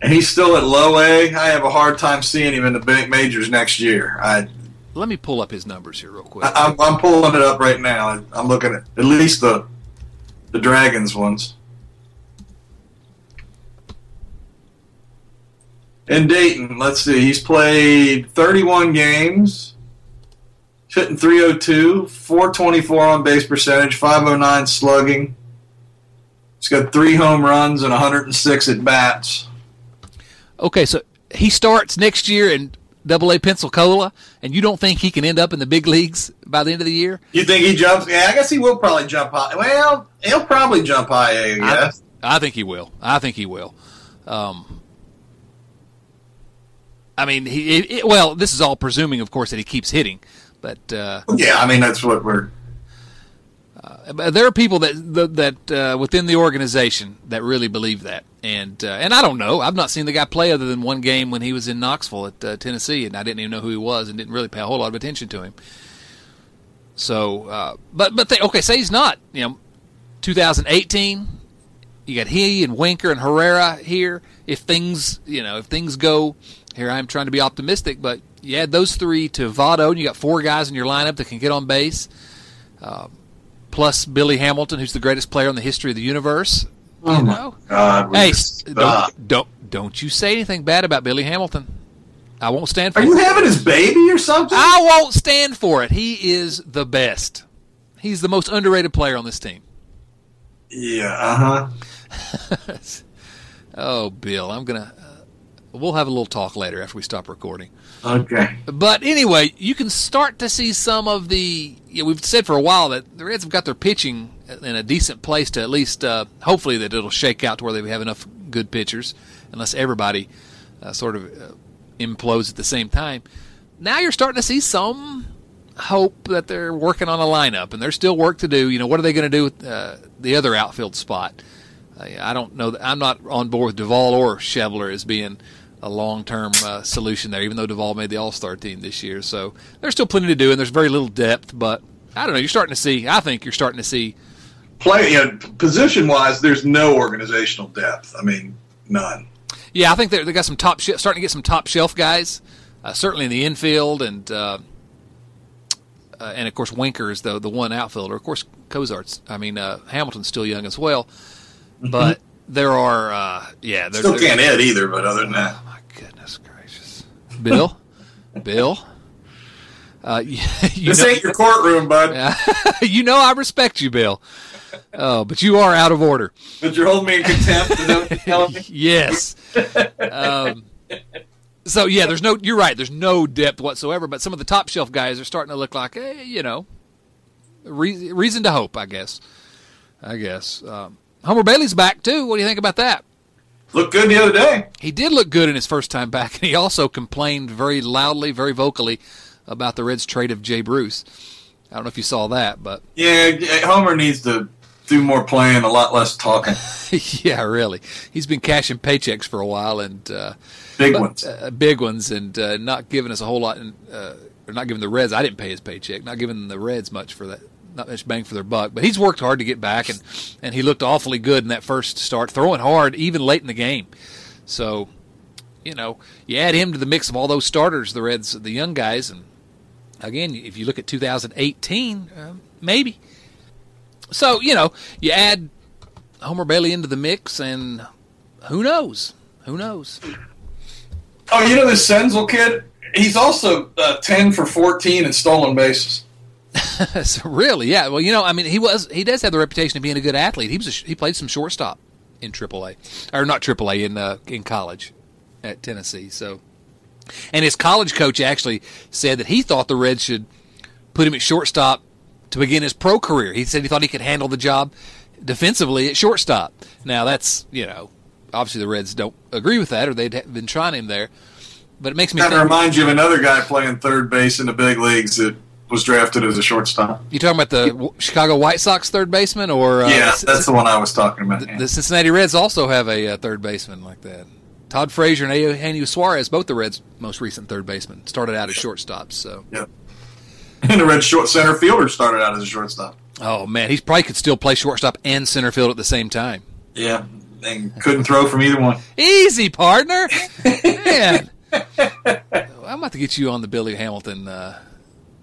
he's still at low A. I have a hard time seeing him in the big majors next year. I let me pull up his numbers here real quick. I, am I'm pulling it up right now. I'm looking at at least the the Dragons ones. In Dayton, let's see, he's played 31 games, hitting 302, 424 on base percentage, 509 slugging. He's got three home runs and 106 at bats. Okay, so he starts next year in Double A Pensacola, and you don't think he can end up in the big leagues by the end of the year? You think he jumps? Yeah, I guess he will probably jump high. Well, he'll probably jump high I think he will. I think he will. Um, I mean, he. It, it, well, this is all presuming, of course, that he keeps hitting. But uh, yeah, I mean that's what we're uh, there are people that that uh, within the organization that really believe that, and uh, and I don't know. I've not seen the guy play other than one game when he was in Knoxville at uh, Tennessee, and I didn't even know who he was, and didn't really pay a whole lot of attention to him. So, uh, but but they, okay, say he's not. You know, 2018, you got he and Winker and Herrera here. If things you know, if things go here, I'm trying to be optimistic, but you add those three to Votto, and you got four guys in your lineup that can get on base. Um, plus Billy Hamilton, who's the greatest player in the history of the universe. Oh you know? God! Hey, don't, don't don't you say anything bad about Billy Hamilton. I won't stand for it. Are it. you having his baby or something? I won't stand for it. He is the best. He's the most underrated player on this team. Yeah, uh huh. oh, Bill, I'm gonna. Uh, we'll have a little talk later after we stop recording. Okay. But anyway, you can start to see some of the. You know, we've said for a while that the Reds have got their pitching in a decent place to at least, uh, hopefully, that it'll shake out to where they have enough good pitchers, unless everybody uh, sort of uh, implodes at the same time. Now you're starting to see some hope that they're working on a lineup, and there's still work to do. You know, what are they going to do with uh, the other outfield spot? I don't know. I'm not on board with Duvall or Schebler as being a long term uh, solution there. Even though Duvall made the All Star team this year, so there's still plenty to do, and there's very little depth. But I don't know. You're starting to see. I think you're starting to see. Play you know, position wise, there's no organizational depth. I mean, none. Yeah, I think they got some top sh- starting to get some top shelf guys, uh, certainly in the infield, and uh, uh, and of course Winker is the the one outfielder. Of course, Cozart's. I mean, uh, Hamilton's still young as well, but there are uh, yeah. There, Still there- can't hit either, but other than that, Oh my goodness gracious, Bill, Bill. Uh, you, you this know, ain't your courtroom, bud. you know I respect you, Bill. Oh, but you are out of order. But you're holding me in contempt. Is that what you're me? yes. Um, so yeah, there's no. You're right. There's no depth whatsoever. But some of the top shelf guys are starting to look like, eh, you know, re- reason to hope. I guess. I guess. Um, Homer Bailey's back too. What do you think about that? Looked good the other day. He did look good in his first time back, and he also complained very loudly, very vocally about the Reds' trade of Jay Bruce. I don't know if you saw that, but Yeah, Homer needs to do more playing, a lot less talking. yeah, really, he's been cashing paychecks for a while, and uh, Big ones. uh, big ones, and uh, not giving us a whole lot. In, uh, or not giving the Reds. I didn't pay his paycheck. Not giving the Reds much for that. Not much bang for their buck. But he's worked hard to get back, and and he looked awfully good in that first start, throwing hard even late in the game. So, you know, you add him to the mix of all those starters, the Reds, the young guys, and again, if you look at 2018, uh, maybe. So you know, you add Homer Bailey into the mix, and who knows? Who knows? Oh, you know this Senzel kid? He's also uh, 10 for 14 in stolen bases. so really, yeah. Well, you know, I mean, he was he does have the reputation of being a good athlete. He was a, he played some shortstop in AAA, or not AAA in uh, in college at Tennessee. So, and his college coach actually said that he thought the Reds should put him at shortstop to begin his pro career. He said he thought he could handle the job defensively at shortstop. Now that's you know, obviously the Reds don't agree with that, or they'd been trying him there. But it makes me Kind of think. reminds you of another guy playing third base in the big leagues that was drafted as a shortstop. You talking about the Chicago White Sox third baseman, or uh, yeah, S- that's the one I was talking about. The Cincinnati Reds also have a uh, third baseman like that. Todd Frazier and Eugenio Suarez, both the Reds' most recent third basemen, started out as shortstops. So, yeah, And the red short center fielder started out as a shortstop. oh man, he probably could still play shortstop and center field at the same time. Yeah, and couldn't throw from either one. Easy, partner. man, I'm about to get you on the Billy Hamilton uh,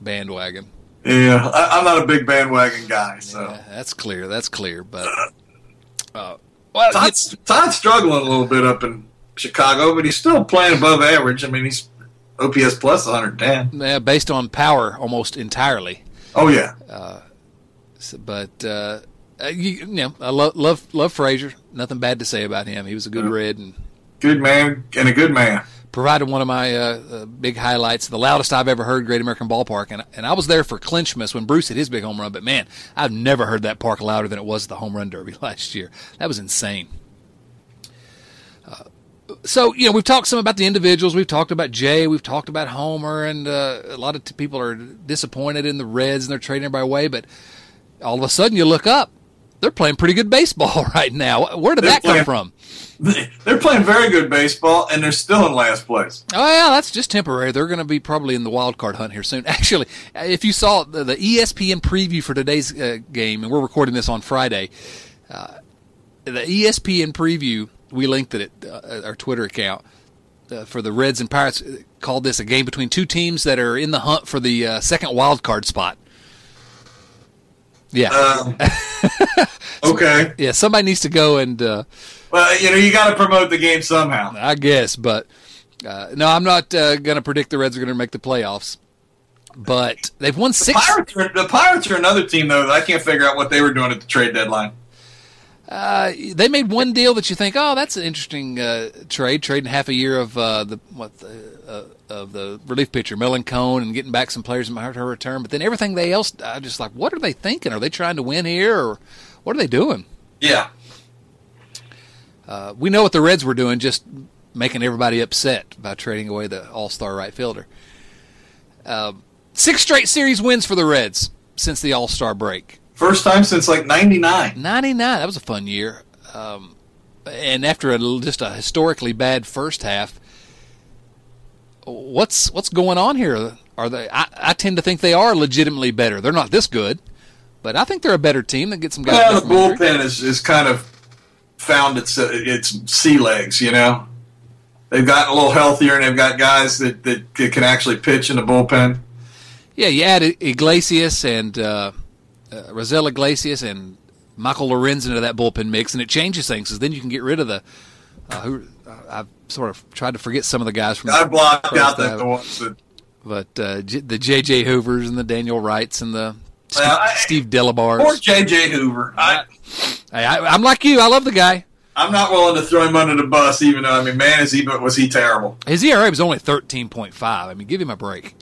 bandwagon. Yeah, I, I'm not a big bandwagon guy, so Yeah, that's clear. That's clear. But uh, well, Todd's, Todd's struggling a little bit up in Chicago, but he's still playing above average. I mean, he's OPS plus 110. yeah, based on power almost entirely. Oh yeah, So, but uh, uh, you, you know, I love love love Frazier. Nothing bad to say about him. He was a good Yeah. red and good man and a good man. Provided one of my uh, uh, big highlights, the loudest I've ever heard Great American Ballpark, and and I was there for Clinchmas when Bruce hit his big home run. But man, I've never heard that park louder than it was at the home run derby last year. That was insane. Uh, so you know we've talked some about the individuals. We've talked about Jay. We've talked about Homer, and uh, a lot of t- people are disappointed in the Reds and they're trading everybody away. But all of a sudden, you look up, they're playing pretty good baseball right now. Where did They're that come from? They're playing very good baseball, and they're still in last place. Oh yeah, that's just temporary. They're going to be probably in the wild card hunt here soon. Actually, if you saw the, the ESPN preview for today's uh, game, and we're recording this on Friday, uh, the ESPN preview we linked it at uh, our Twitter account uh, for the Reds and Pirates. uh, Called this a game between two teams that are in the hunt for the uh, second wild card spot. Yeah, Um, okay, yeah. Somebody needs to go and. Uh, well, you know you got to promote the game somehow. I guess, but uh, no, I'm not uh, going to predict the Reds are going to make the playoffs. But they've won The six. Pirates, are, the Pirates are another team though that I can't figure out what they were doing at the trade deadline. Uh, they made one deal that you think, oh, that's an interesting uh, trade, trading half a year of uh, the what the, uh, of the relief pitcher Melancon and getting back some players in her return. But then everything they else, I just like, what are they thinking? Are they trying to win here, or what are they doing? Yeah, Uh, we know what the Reds were doing, just making everybody upset by trading away the All Star right fielder. Uh, six straight series wins for the Reds since the All Star break. first time since like '99. 99 that was a fun year um, and after a, just a historically bad first half what's what's going on here? Are they? I, I tend to think they are legitimately better. They're not this good, but I think they're a better team that get some guys. Well, the injury. bullpen is, is kind of found its uh, its sea legs. You know, they've gotten a little healthier and they've got guys that that can actually pitch in the bullpen. Yeah, you add Iglesias and uh, uh, Raisel Iglesias and Michael Lorenzen into that bullpen mix, and it changes things because then you can get rid of the. Uh, who uh, I've sort of tried to forget some of the guys from. I blocked out the, the ones that. but uh, J- the J.J. Hoovers and the Daniel Wrights and the Steve, Well, I- Steve Delabars. Poor J.J. Hoover. I, Hey, I, I'm like you. I love the guy. I'm not willing to throw him under the bus, even though I mean, man, is he but was he terrible? His ERA was only 13.5. I mean, give him a break.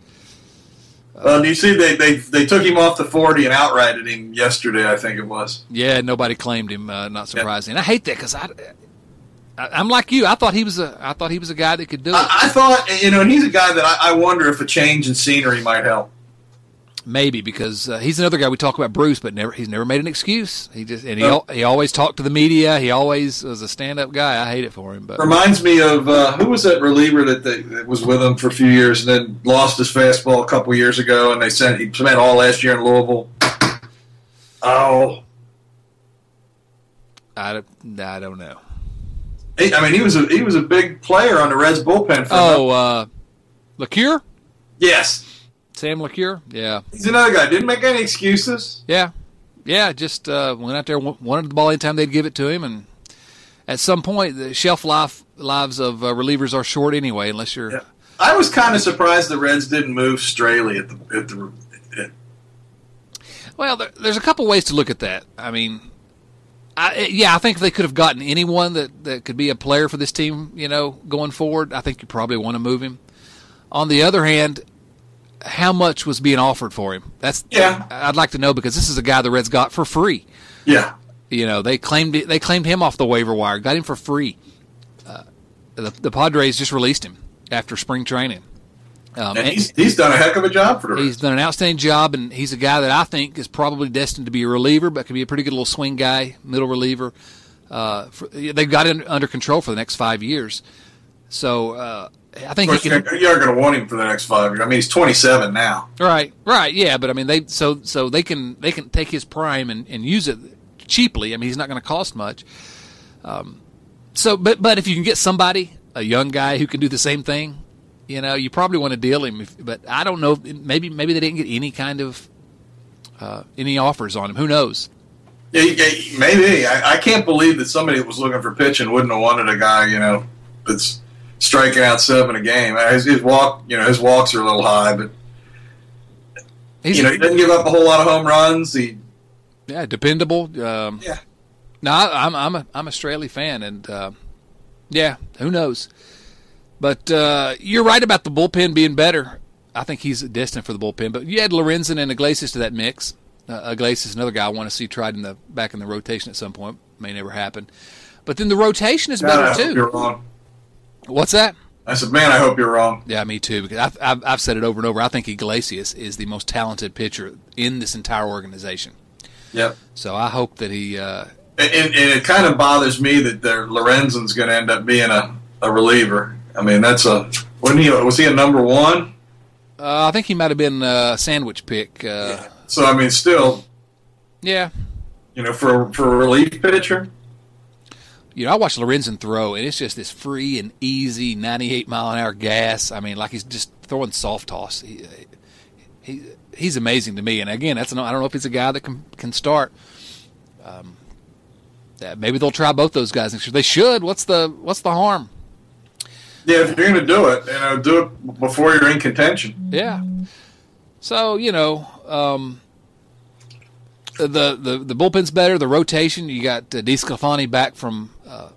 Well, do you see they, they they took him off the 40 and outrighted him yesterday? I think it was. Yeah, nobody claimed him. Uh, not surprising. I hate that because I, I, I'm like you. I thought he was a. I thought he was a guy that could do it. I, I thought, you know, and he's a guy that I, I wonder if a change in scenery might help. Maybe because uh, he's another guy we talk about Bruce, but never he's never made an excuse. He just and he al- he always talked to the media. He always was a stand up guy. I hate it for him, but Reminds me of uh, who was that reliever that, they, that was with him for a few years and then lost his fastball a couple years ago, and they sent he spent all last year in Louisville. Oh, I, I don't know. He, I mean, he was a he was a big player on the Reds bullpen. For Oh, uh, LeCure, yes, Sam LeCure, yeah. he's another guy. Didn't make any excuses. Yeah, yeah. Just uh, went out there, wanted the ball anytime they'd give it to him, and at some point, the shelf life lives of uh, relievers are short anyway, unless you're. Yeah. I was kind of surprised the Reds didn't move Straily at the at the. At, Well, there, there's a couple ways to look at that. I mean, I, yeah, I think if they could have gotten anyone that, that could be a player for this team, you know, going forward, I think you probably want to move him. On the other hand, how much was being offered for him? That's Yeah. I'd like to know because this is a guy the Reds got for free. yeah, You know, they claimed they claimed him off the waiver wire, got him for free. Uh, the, the Padres just released him after spring training. Um, and he's he's done a heck of a job for the. He's done an outstanding job, and he's a guy that I think is probably destined to be a reliever, but could be a pretty good little swing guy, middle reliever. Uh, for, they've got him under control for the next five years, so uh, I think course, can. you're going to want him for the next five years. I mean, he's 27 now. Right, right, yeah, but I mean, they so so they can they can take his prime and, and use it cheaply. I mean, he's not going to cost much. Um, so, but but if you can get somebody, a young guy who can do the same thing, you know, you probably want to deal him. If, but I don't know. Maybe maybe they didn't get any kind of uh, any offers on him. Who knows? Yeah, maybe. I, I can't believe that somebody that was looking for pitching wouldn't have wanted a guy, you know, that's striking out seven a game. Uh, His, his walk, you know, his walks are a little high, but He's you know, he doesn't give up a whole lot of home runs. He, yeah, dependable. Um, yeah, No, I, I'm I'm a I'm a Straily fan, and uh, yeah, who knows? But uh, you're right about the bullpen being better. I think he's destined for the bullpen. But you add Lorenzen and Iglesias to that mix. Uh, Iglesias, another guy I want to see tried in the back in the rotation at some point. May never happen. But then the rotation is better hope you're wrong. What's that? I said, man, I hope you're wrong. Yeah, me too. Because I've, I've, I've said it over and over. I think Iglesias is the most talented pitcher in this entire organization. Yep. So I hope that he. Uh, And, and, it kind of bothers me that Lorenzen's going to end up being a, a reliever. I mean, that's a wasn't he? Was he a number one? uh, I think he might have been a sandwich pick. Uh, So I mean, still, yeah, you know, for for a relief pitcher, you know, I watched Lorenzen throw, and it's just this free and easy 98 mile an hour gas. I mean, like he's just throwing soft toss. He, he he's amazing to me. And again, that's an, I don't know if he's a guy that can can start. Um, yeah, maybe they'll try both those guys next year. They should. What's the what's the harm? Yeah. If you're going to do it, you know, do it before you're in contention. Yeah. So you know, um, the the the bullpen's better. The rotation. You got uh, DeSclafani back from uh,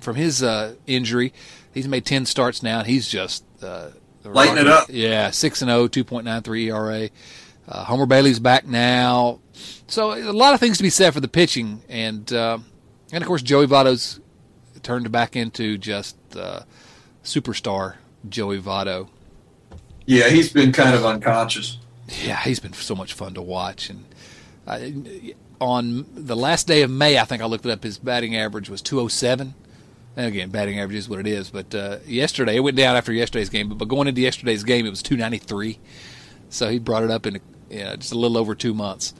from his uh, injury. He's made ten starts now, and he's just uh, Lighting it up. Yeah, six and 0, 2.93 ERA. Uh, Homer Bailey's back now. So a lot of things to be said for the pitching, and uh, and of course Joey Votto's turned back into just uh, superstar Joey Votto. Yeah, he's been kind of unconscious. Yeah, he's been so much fun to watch. And on the last day of May, I think I looked it up. His batting average was 207. And again, batting average is what it is. But uh, yesterday, it went down after yesterday's game. But, but going into yesterday's game, it was 293. So he brought it up in yeah, just a little over two months,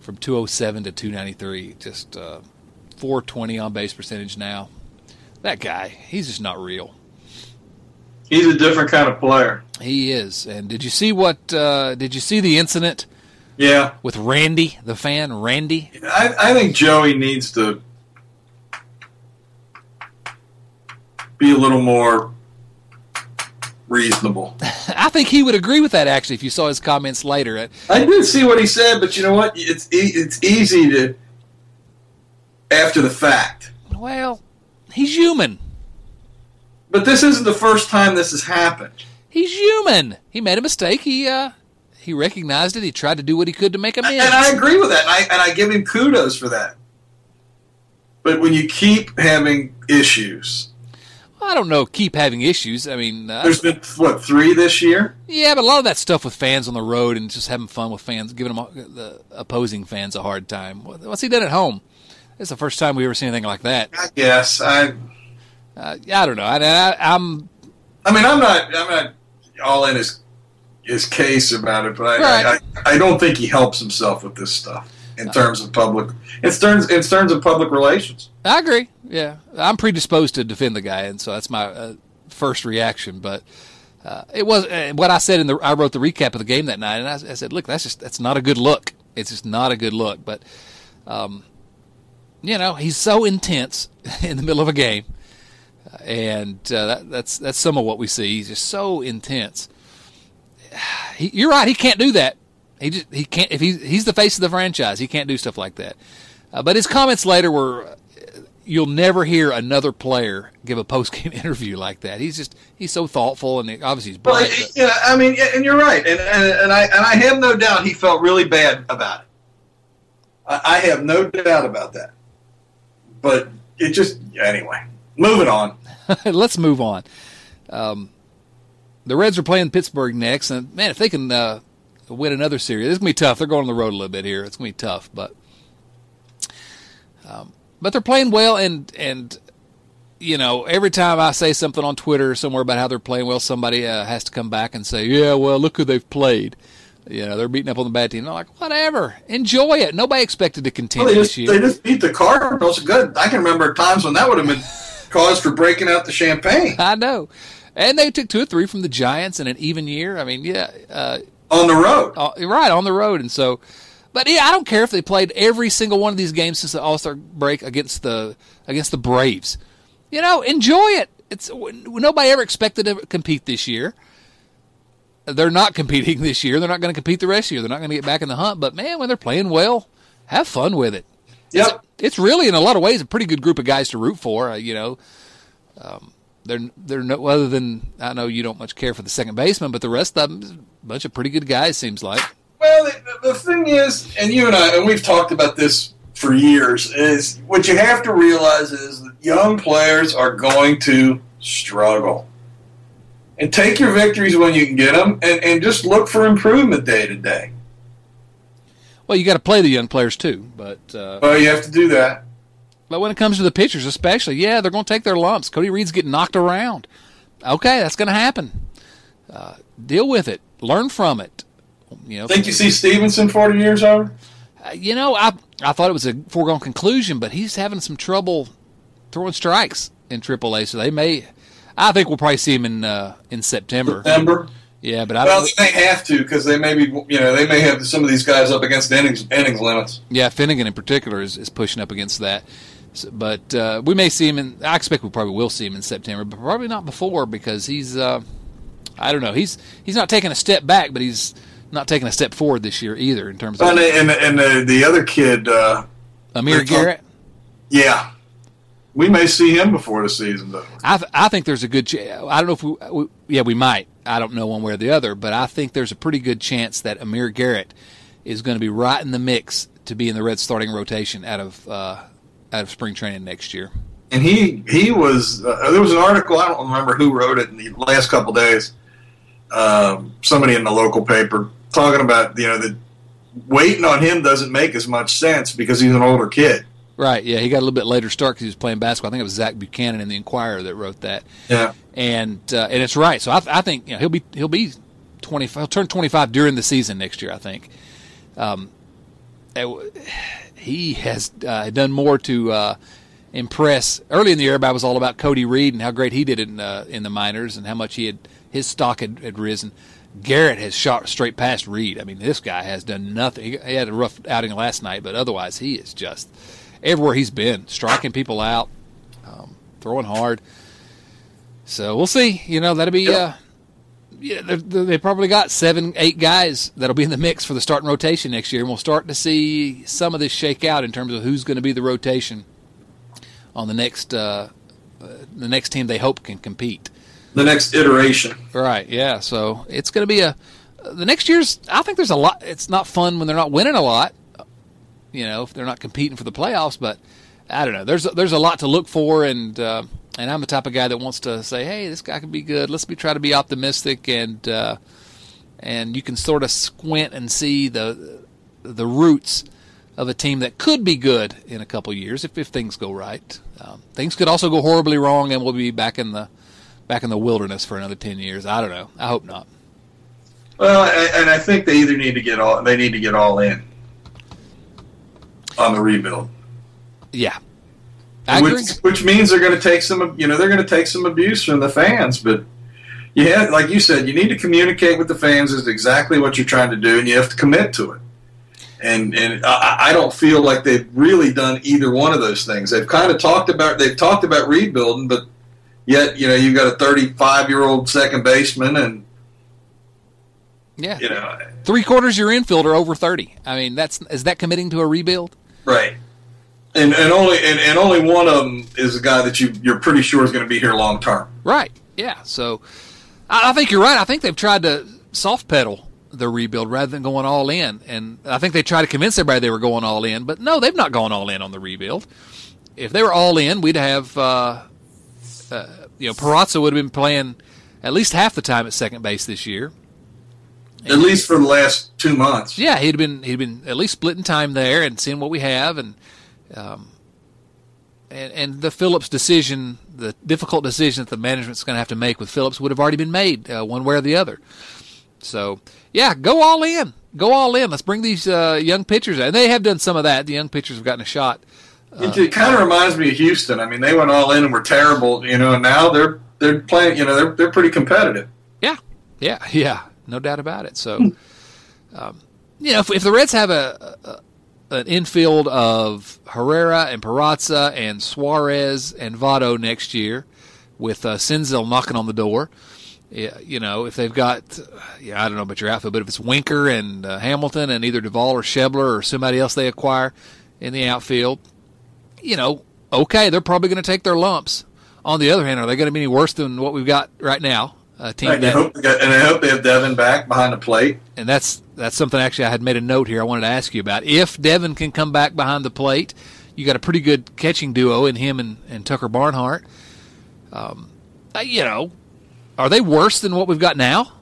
from 207 to 293. Just uh, 420 on base percentage now. That guy, he's just not real. He's a different kind of player. He is. And did you see what? Uh, did you see the incident? Yeah. With Randy, the fan, Randy. I, I think Joey needs to be a little more reasonable. I think he would agree with that. Actually, if you saw his comments later, I did see what he said, but you know what? It's it's easy to after the fact. Well, he's human. But this isn't the first time this has happened. He's human. He made a mistake. He uh, he recognized it. He tried to do what he could to make amends. And I agree with that. And I, and I give him kudos for that. But when you keep having issues, I don't know. Keep having issues. I mean, uh, there's been what three this year? Yeah, but a lot of that stuff with fans on the road and just having fun with fans, giving them the opposing fans a hard time. What's he done at home? It's the first time we ever seen anything like that. I guess I. Uh, I don't know. I, I, I'm. I mean, I'm not. I'm not all in his his case about it, but I, right. I, I, don't think he helps himself with this stuff in terms of public in terms in terms of public relations. I agree. Yeah, I'm predisposed to defend the guy, and so that's my uh, first reaction. But uh, it was uh, what I said in the. I wrote the recap of the game that night, and I, I, said, "Look, that's just that's not a good look. It's just not a good look." But um, you know, he's so intense in the middle of a game, and uh, that, that's that's some of what we see. He's just so intense. He, you're right. He can't do that. He just he can't. If he's he's the face of the franchise, he can't do stuff like that. Uh, but his comments later were, you'll never hear another player give a post game interview like that. He's just he's so thoughtful and obviously he's bright. Well, yeah, I mean, and you're right, and, and and I and I have no doubt he felt really bad about it. I, I have no doubt about that. But it just anyway. Moving on. Let's move on. Um, the Reds are playing Pittsburgh next, and man, if they can uh, win another series, it's gonna be tough. They're going on the road a little bit here. It's gonna be tough, but um, but they're playing well, and and you know, every time I say something on Twitter or somewhere about how they're playing well, somebody uh, has to come back and say, "Yeah, well, look who they've played." You know, they're beating up on the bad team. They're like, whatever, enjoy it. Nobody expected to continue well, they just, this year. They just beat the Cardinals. Good. I can remember times when that would have been cause for breaking out the champagne. I know. And they took two or three from the Giants in an even year. I mean, yeah. Uh, on the road. Uh, right, on the road. And so, but yeah, I don't care if they played every single one of these games since the All Star break against the against the Braves. You know, enjoy it. It's nobody ever expected to compete this year they're not competing this year. They're not going to compete the rest of the year. They're not going to get back in the hunt. But man, when they're playing well, have fun with it. Yep. It's, really, in a lot of ways, a pretty good group of guys to root for. Uh, you know, um, they're they're no other than I know you don't much care for the second baseman, but the rest of them, a bunch of pretty good guys. Seems like. Well, the, the thing is, and you and I, and we've talked about this for years, is what you have to realize is that young players are going to struggle and take your victories when you can get them, and, and just look for improvement day to day. Well, you got to play the young players too, but uh, well, you have to do that. But when it comes to the pitchers, especially, yeah, they're going to take their lumps. Cody Reed's getting knocked around. Okay, that's going to happen. Uh, deal with it. Learn from it. You know. Think you see Stephenson forty years over? Uh, you know, I I thought it was a foregone conclusion, but he's having some trouble throwing strikes in AAA, so they may I think we'll probably see him in uh, in September. September. Yeah, but I well, they may have to because they may be, you know, they may have some of these guys up against innings, innings limits. Yeah, Finnegan in particular is, is pushing up against that. So, but uh, we may see him in. I expect we probably will see him in September, but probably not before because he's. Uh, I don't know. He's he's not taking a step back, but he's not taking a step forward this year either in terms of. And and, and the, the other kid, uh, Amir Garrett. Yeah, we may see him before the season, though. I, th- I think there's a good. chance. I don't know if we, we, Yeah, we might. I don't know one way or the other, but I think there's a pretty good chance that Amir Garrett is going to be right in the mix to be in the Red starting rotation out of uh, out of spring training next year. And he he was uh, there was an article I don't remember who wrote it in the last couple days. Um, somebody in the local paper talking about you know that waiting on him doesn't make as much sense because he's an older kid Right. Yeah, he got a little bit later start because he was playing basketball. I think it was Zach Buchanan in the Enquirer that wrote that. Yeah. And uh, and it's right. So I, I think you know, he'll be he'll be twenty. He'll turn twenty five during the season next year. I think. Um, he has uh, done more to uh, impress. Early in the year, everybody was all about Cody Reed and how great he did in uh, in the minors and how much he had his stock had, had risen. Garrett has shot straight past Reed. I mean, this guy has done nothing. He, he had a rough outing last night, but otherwise, he is just everywhere he's been, striking people out, um, throwing hard. So we'll see. You know, that'll be. Yep. Uh, yeah, they probably got seven, eight guys that'll be in the mix for the starting rotation next year, and we'll start to see some of this shake out in terms of who's going to be the rotation on the next uh, uh, the next team they hope can compete. The next iteration, right? Yeah. So it's going to be a the next year's. I think there's a lot. It's not fun when they're not winning a lot. You know, if they're not competing for the playoffs, but I don't know. There's there's a lot to look for, and uh, and I'm the type of guy that wants to say, hey, this guy could be good. Let's be try to be optimistic, and uh, and you can sort of squint and see the the roots of a team that could be good in a couple years if, if things go right. Um, things could also go horribly wrong, and we'll be back in the back in the wilderness for another ten years. I don't know. I hope not. Well, and I think they either need to get all they need to get all in on the rebuild. Yeah, which, which means they're going to take some, you know, they're going to take some abuse from the fans. But yeah, like you said, you need to communicate with the fans is exactly what you're trying to do, and you have to commit to it. And and I, I don't feel like they've really done either one of those things. They've kind of talked about they've talked about rebuilding, but yet you know you've got a 35 year old second baseman and yeah, you know, three quarters your infield are over 30. I mean, that's is that committing to a rebuild? Right and and only and, and only one of them is a guy that you you're pretty sure is going to be here long term. Right. Yeah. So I, I, think you're right. I think they've tried to soft pedal the rebuild rather than going all in, and I think they tried to convince everybody they were going all in, but no, they've not gone all in on the rebuild. If they were all in, we'd have uh, uh, you know Peraza would have been playing at least half the time at second base this year. At least for the last two months. Yeah, he'd been he'd been at least splitting time there and seeing what we have and um, and, and the Phillips decision, the difficult decision that the management's going to have to make with Phillips would have already been made uh, one way or the other. So, yeah, go all in. Go all in. Let's bring these uh, young pitchers. And they have done some of that. The young pitchers have gotten a shot. Uh, it, it kind of reminds me of Houston. I mean, they went all in and were terrible, you know, and now they're they're playing, you know, they're they're pretty competitive. Yeah, yeah, yeah, no doubt about it. So, um, you know, if, if the Reds have a, a an infield of Herrera and Peraza and Suarez and Votto next year, with uh, Senzel knocking on the door. You know, if they've got, yeah, I don't know about your outfield, but if it's Winker and uh, Hamilton and either Duvall or Schebler or somebody else they acquire in the outfield, you know, okay, they're probably going to take their lumps. On the other hand, are they going to be any worse than what we've got right now? A team right, that, hope got, and I hope they have Devin back behind the plate. And that's that's something actually I had made a note here. I wanted to ask you about. If Devin can come back behind the plate, you got a pretty good catching duo in him and, and Tucker Barnhart. Um, uh, you know, are they worse than what we've got now?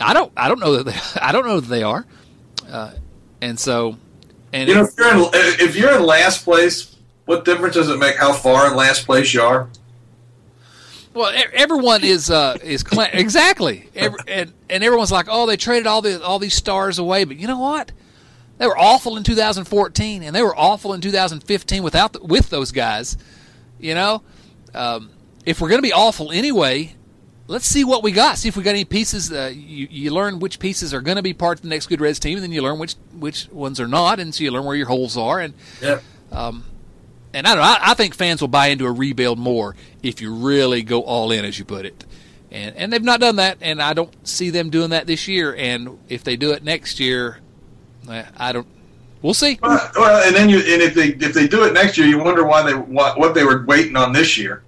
I don't. I don't know that they. I don't know that they are. Uh, and so, and you know, if you're in if you're in last place, what difference does it make how far in last place you are? Well, everyone is uh, is exactly, Every, and and everyone's like, oh, they traded all the all these stars away, but you know what? They were awful in 2014, and they were awful in 2015 without the, with those guys. You know, um, if we're going to be awful anyway, let's see what we got. See if we got any pieces. Uh, you you learn which pieces are going to be part of the next good Reds team, and then you learn which which ones are not, and so you learn where your holes are. And yeah. Um, and I don't know. I, I, think fans will buy into a rebuild more if you really go all in, as you put it. And and they've not done that, and I don't see them doing that this year. And if they do it next year, I don't. We'll see. Well, well and then you and if they if they do it next year, you wonder why they what, what they were waiting on this year.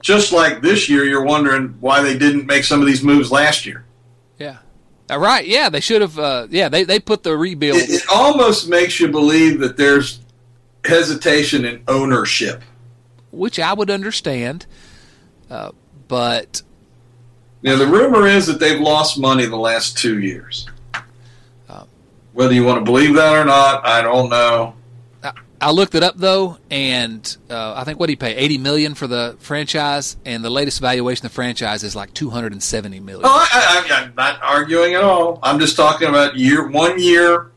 Just like this year, you're wondering why they didn't make some of these moves last year. Yeah. All right. Yeah, they should have. Uh, yeah, they they put the rebuild. It, it almost makes you believe that there's hesitation in ownership, which I would understand. Uh, but now the rumor is that they've lost money the last two years. Uh, Whether you want to believe that or not, I don't know. I, I looked it up though, and uh, I think what he pay eighty million for the franchise, and the latest valuation of the franchise is like two hundred and seventy million. Oh, I, I, I'm not arguing at all. I'm just talking about year, one year.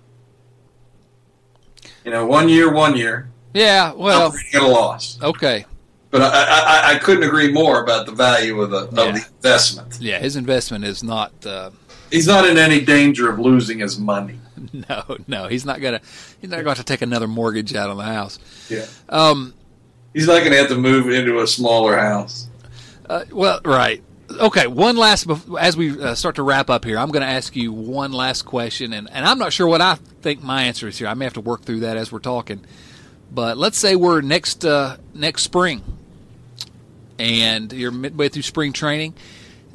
You know, one year, one year. Yeah, well, at a loss. okay, But I, I, I couldn't agree more about the value of the of Yeah. the investment. yeah, his investment is not. Uh, He's not in any danger of losing his money. no, no, he's not gonna. He's not going to take another mortgage out on the house. Yeah, Um, he's not going to have to move into a smaller house. Uh, well, right. Okay, one last as we uh, start to wrap up here, I'm going to ask you one last question, and, and I'm not sure what I think my answer is here. I may have to work through that as we're talking. But let's say we're next uh, next spring, and you're midway through spring training.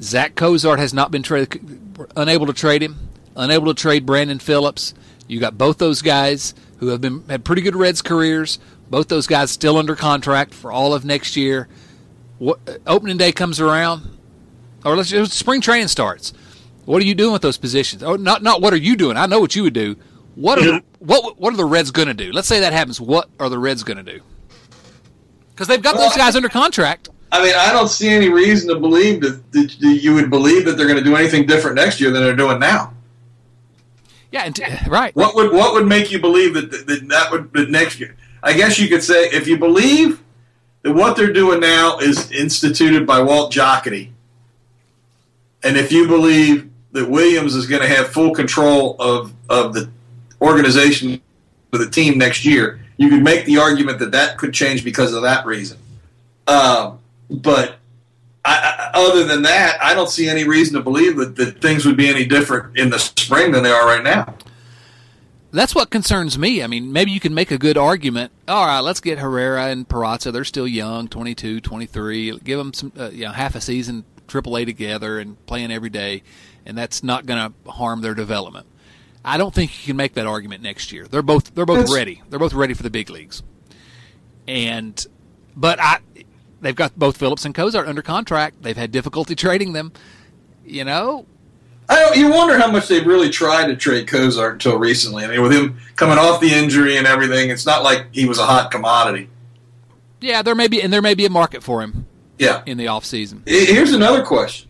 Zach Cozart has not been traded, unable to trade him, unable to trade Brandon Phillips. You got both those guys who have been had pretty good Reds careers. Both those guys still under contract for all of next year. What, opening day comes around, or let's just spring training starts. What are you doing with those positions? Oh, not not what are you doing? I know what you would do. What are what what are the Reds going to do? Let's say that happens. What are the Reds going to do? Because they've got those guys under contract. I mean, I don't see any reason to believe that, that you would believe that they're going to do anything different next year than they're doing now. Yeah, and right. What would what would make you believe that that, that, that would that next year? I guess you could say if you believe that what they're doing now is instituted by Walt Jocketty, and if you believe that Williams is going to have full control of of the organization for the team next year, you could make the argument that that could change because of that reason. Um, but I, I, other than that, I don't see any reason to believe that, that things would be any different in the spring than they are right now. That's what concerns me. I mean, maybe you can make a good argument. All right, let's get Herrera and Peraza. They're still young, 22, 23. Give them some, uh, you know, half a season AAA together and playing every day, and that's not going to harm their development. I don't think you can make that argument next year. They're both they're both That's- ready. They're both ready for the big leagues. And but I they've got both Phillips and Cozart under contract. They've had difficulty trading them. You know, I don't, you wonder how much they've really tried to trade Cozart until recently. I mean, with him coming off the injury and everything, it's not like he was a hot commodity. yeah, there may be and there may be a market for him Yeah. in the off season. Here's another question: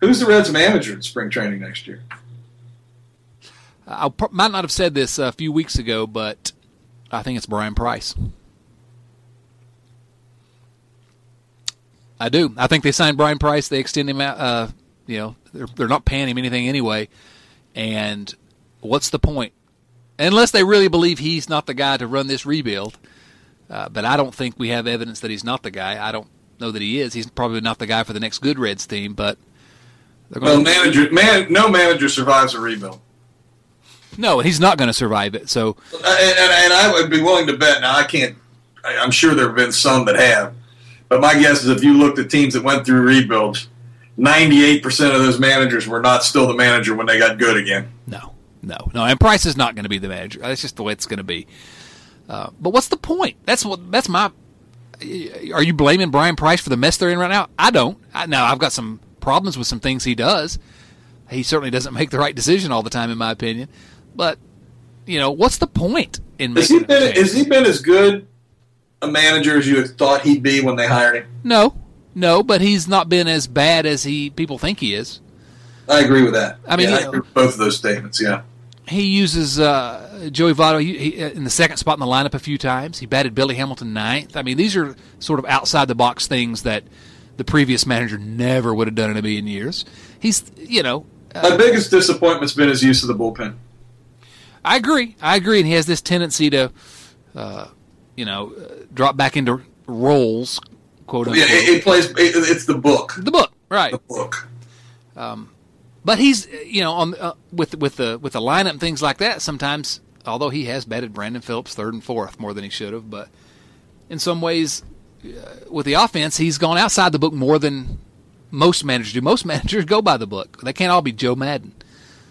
Who's the Reds' manager in spring training next year? I might not have said this a few weeks ago, but I think it's Bryan Price. I do. I think they signed Bryan Price. They extend him out. Uh, you know, they're, they're not paying him anything anyway. And what's the point? Unless they really believe he's not the guy to run this rebuild. Uh, but I don't think we have evidence that he's not the guy. I don't know that he is. He's probably not the guy for the next good Reds team. But Well, to manager, man, no manager survives a rebuild, no, he's not going to survive it. So and, and, and I would be willing to bet. Now, I can't. I, I'm sure there have been some that have, but my guess is if you looked at teams that went through rebuilds, 98% of those managers were not still the manager when they got good again. No, no, no. And Price is not going to be the manager. That's just the way it's going to be. Uh, but what's the point? That's what. That's my. Are you blaming Bryan Price for the mess they're in right now? I don't. I, now I've got some problems with some things he does. He certainly doesn't make the right decision all the time, in my opinion. But you know, what's the point in Has he been? Has he been as good a manager as you had thought he'd be when they hired him? No, no. But he's not been as bad as he people think he is. I agree with that. I mean, Yeah, I agree with both of those statements. Yeah. He uses uh, Joey Votto he, he, in the second spot in the lineup a few times. He batted Billy Hamilton ninth. I mean, these are sort of outside the box things that the previous manager never would have done in a million years. He's, you know, uh, My biggest disappointment's been his use of the bullpen. I agree. I agree, and he has this tendency to, uh, you know, uh, drop back into roles, quote Yeah, unquote. it, it plays. It, it's the book. the book, right? The book. Um, But he's, you know, on uh, with with the with the lineup and things like that. Sometimes, although he has batted Brandon Phillips third and fourth more than he should have, but in some ways, uh, with the offense, he's gone outside the book more than most managers do. Most managers go by the book. They can't all be Joe Maddon.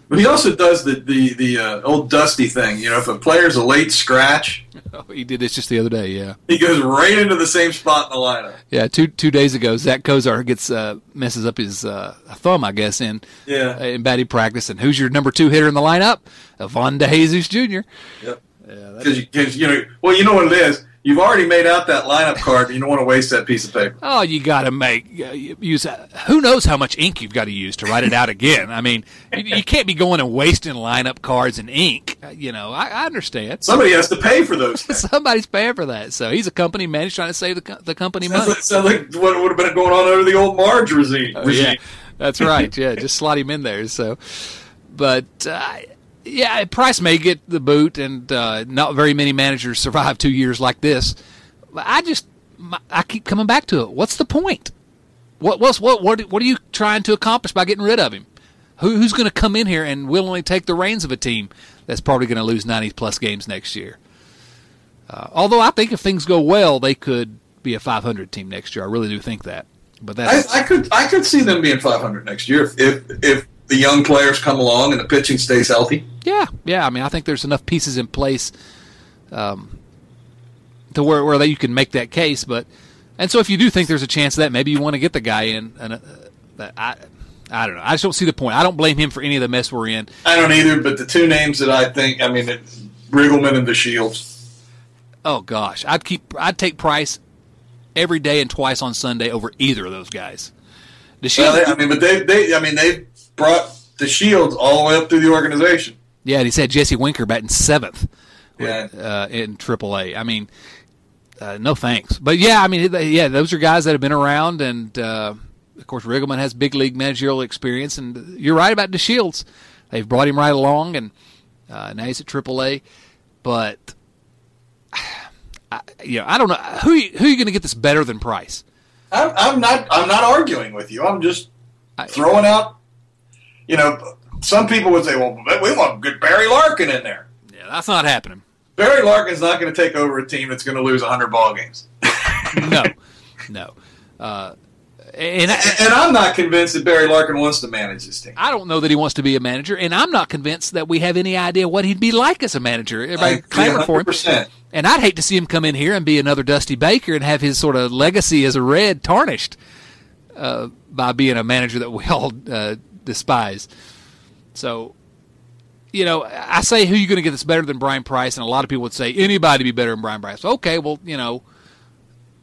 But he also does the the the uh, old Dusty thing. You know, if a player's a late scratch, Oh, he did this just the other day. Yeah, he goes right into the same spot in the lineup. yeah. Two two days ago, Zach Cozart gets uh, messes up his uh, thumb, I guess, in Yeah. in batting practice. And who's your number two hitter in the lineup? Ivan De Jesus Jr. Yep. Yeah, because you, you know, well, you know what it is. You've already made out that lineup card. You don't want to waste that piece of paper. Oh, you got to make uh, use. Who knows how much ink you've got to use to write it out again? I mean, you, you can't be going and wasting lineup cards and ink. Uh, You know, I, I understand. Somebody has to pay for those. Things. Somebody's paying for that. So he's a company man. He's trying to save the, the company money. Sounds like, sounds like what would have been going on under the old Marge regime. Oh, yeah, that's right. Yeah, just slot him in there. So, but uh, yeah, Price may get the boot, and uh, not very many managers survive two years like this. I just I keep coming back to it. What's the point? What what's what what what are you trying to accomplish by getting rid of him? Who, who's going to come in here and willingly take the reins of a team that's probably going to lose ninety plus games next year? Uh, although I think if things go well, they could be a 500 team next year. I really do think that. But that's I, I could I could see them being 500 next year if, if if the young players come along and the pitching stays healthy. Yeah, yeah. I mean, I think there's enough pieces in place um, to where where that you can make that case. But and so if you do think there's a chance of that, maybe you want to get the guy in. And uh, I, I don't know. I just don't see the point. I don't blame him for any of the mess we're in. I don't either, but the two names that I think, I mean, Riggleman and DeShields. Oh gosh, I'd keep. I'd take Price every day and twice on Sunday over either of those guys. The Well, Shields, they, I mean, but they, they, I mean, they brought DeShields all the way up through the organization. yeah, and he said Jesse Winker batting seventh. Yeah. uh, in AAA. I mean, uh, no thanks. But yeah, I mean, yeah, those are guys that have been around, and uh, of course, Riggleman has big league managerial experience. And you're right about DeShields. they've brought him right along, and uh, now he's at AAA. But I, you know, I don't know who you- who are you going to get this better than Price. I'm, I'm not, I'm not arguing with you. I'm just throwing out. You know, some people would say, "Well, we want good Barry Larkin in there." Yeah, that's not happening. Barry Larkin's not going to take over a team that's going to lose 100 ball games. No, no. Uh, and I, And, I'm not convinced that Barry Larkin wants to manage this team. I don't know that he wants to be a manager, and I'm not convinced that we have any idea what he'd be like as a manager. Everybody clamored for him. And I'd hate to see him come in here and be another Dusty Baker and have his sort of legacy as a Red tarnished uh, by being a manager that we all uh, despise. So, you know, I say who you going to get that's better than Bryan Price, and a lot of people would say anybody be better than Bryan Price. Okay, well, you know,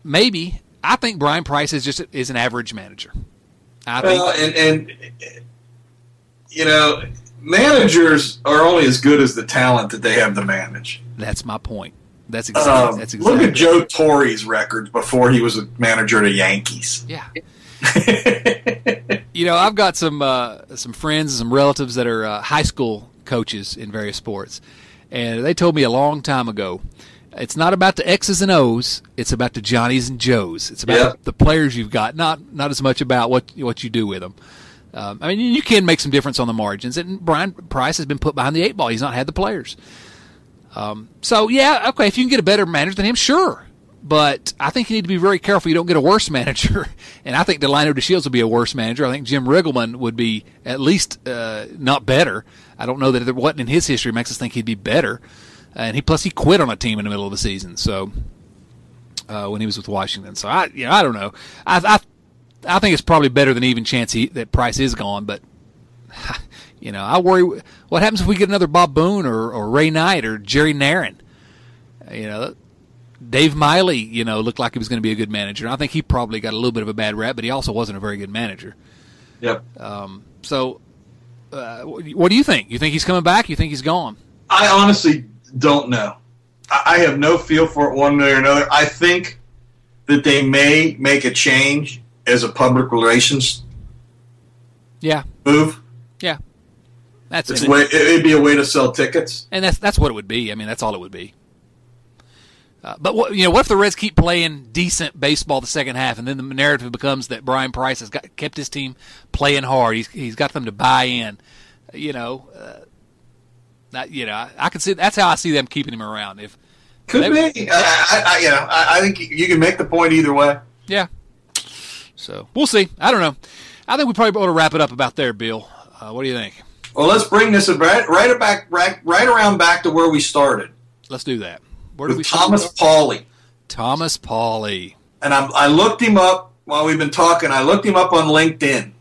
maybe I think Bryan Price is just is an average manager. I think Well, and, and you know, managers are only as good as the talent that they have to manage. that's my point. That's exactly Um, that's exactly look at Joe Torre's records before he was a manager the Yankees. Yeah. You know, I've got some uh, some friends and some relatives that are uh, high school coaches in various sports, and they told me a long time ago, it's not about the X's and O's; it's about the Johnnies and Joes. It's about Yeah. the players you've got, not not as much about what what you do with them. Um, I mean, you can make some difference on the margins, and Bryan Price has been put behind the eight ball. He's not had the players. Um, so yeah, okay, if you can get a better manager than him, sure. But I think you need to be very careful you don't get a worse manager. And I think Delino DeShields would be a worse manager. I think Jim Riggleman would be at least uh, not better. I don't know that there wasn't in his history makes us think he'd be better. And he plus he quit on a team in the middle of the season. So uh, when he was with Washington, so I you know, I don't know. I, I I think it's probably better than even chance he, that Price is gone. But you know, I worry what happens if we get another Bob Boone or, or Ray Knight or Jerry Narron. You know, Dave Miley, you know, looked like he was going to be a good manager. I think he probably got a little bit of a bad rap, but he also wasn't a very good manager. Yep. So, uh, what do you think? You think he's coming back? You think he's gone? I honestly don't know. I I have no feel for it one way or another. I think that they may make a change as a public relations Yeah, move. yeah. That's It's it. way, it'd be a way to sell tickets. and that's that's what it would be. I mean, that's all it would be. Uh, but what you know, what if the Reds keep playing decent baseball the second half, and then the narrative becomes that Bryan Price has got kept his team playing hard. He's he's got them to buy in. You know, uh, that you know, I, I can see that's how I see them keeping him around. If Could They- be. I, I, I, you know, I, I think you can make the point either way. yeah, so we'll see. I don't know. I think we probably ought to wrap it up about there, Bill. Uh, what do you think? Well, let's bring this right, right back, right, right around back to where we started Let's do that. Where do we with Thomas Pauly. Thomas Pauly. and I, I looked him up while we've been talking. I looked him up on LinkedIn.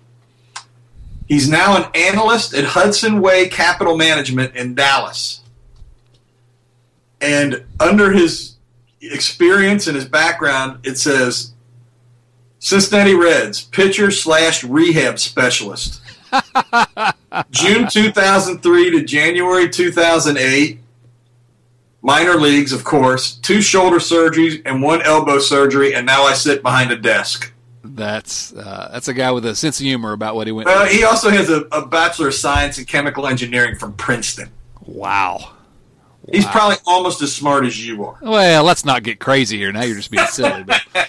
He's now an analyst at Hudson Way Capital Management in Dallas. and under his experience and his background, it says Cincinnati Reds pitcher slash rehab specialist. June 2003 to January 2008. Minor leagues, of course. Two shoulder surgeries and one elbow surgery, and now I sit behind a desk. That's uh, that's a guy with a sense of humor about what he went. Well, through. he also has a, a bachelor of science in chemical engineering from Princeton. Wow. He's probably almost as smart as you are. Well, let's not get crazy here. Now you're just being silly. But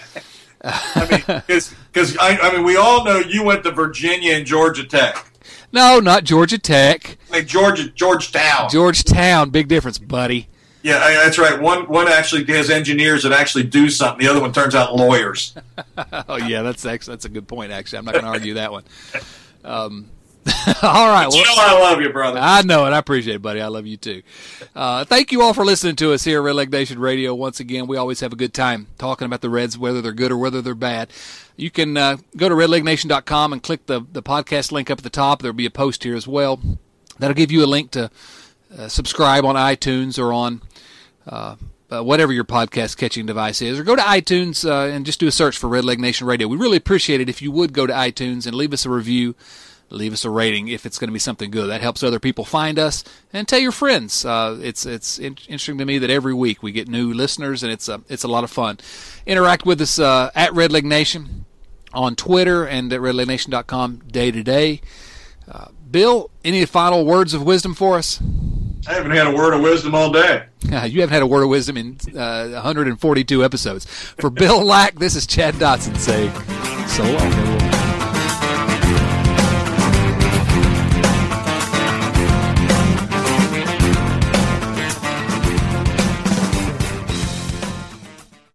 I mean, because I, I mean, we all know you went to Virginia and Georgia Tech. no, not Georgia Tech. Mean, Georgia, Georgetown. Georgetown, big difference, buddy. Yeah, I- that's right. One one actually has engineers that actually do something. The other one turns out lawyers. Oh yeah, that's that's a good point. Actually, I'm not going to argue that one. Um, all right. You Well, know I love you, brother. I know it. I appreciate it, buddy. I love you too. Uh, thank you all for listening to us here at Redleg Nation Radio. Once again, we always have a good time talking about the Reds, whether they're good or whether they're bad. You can uh, go to redlegnation.com and click the, the podcast link up at the top. There'll be a post here as well. That'll give you a link to uh, subscribe on iTunes or on uh, uh, whatever your podcast catching device is, or go to iTunes uh, and just do a search for Redleg Nation Radio. We really appreciate it if you would go to iTunes and leave us a review, leave us a rating if it's going to be something good. That helps other people find us and tell your friends. Uh, it's it's in- interesting to me that every week we get new listeners and it's a it's a lot of fun. Interact with us uh, at Redleg Nation on Twitter and at redlegnation.com day to day. Uh, Bill, any final words of wisdom for us? I haven't had a word of wisdom all day. you haven't had a word of wisdom in uh, 142 episodes. For Bill Lack, this is Chad Dotson saying so long.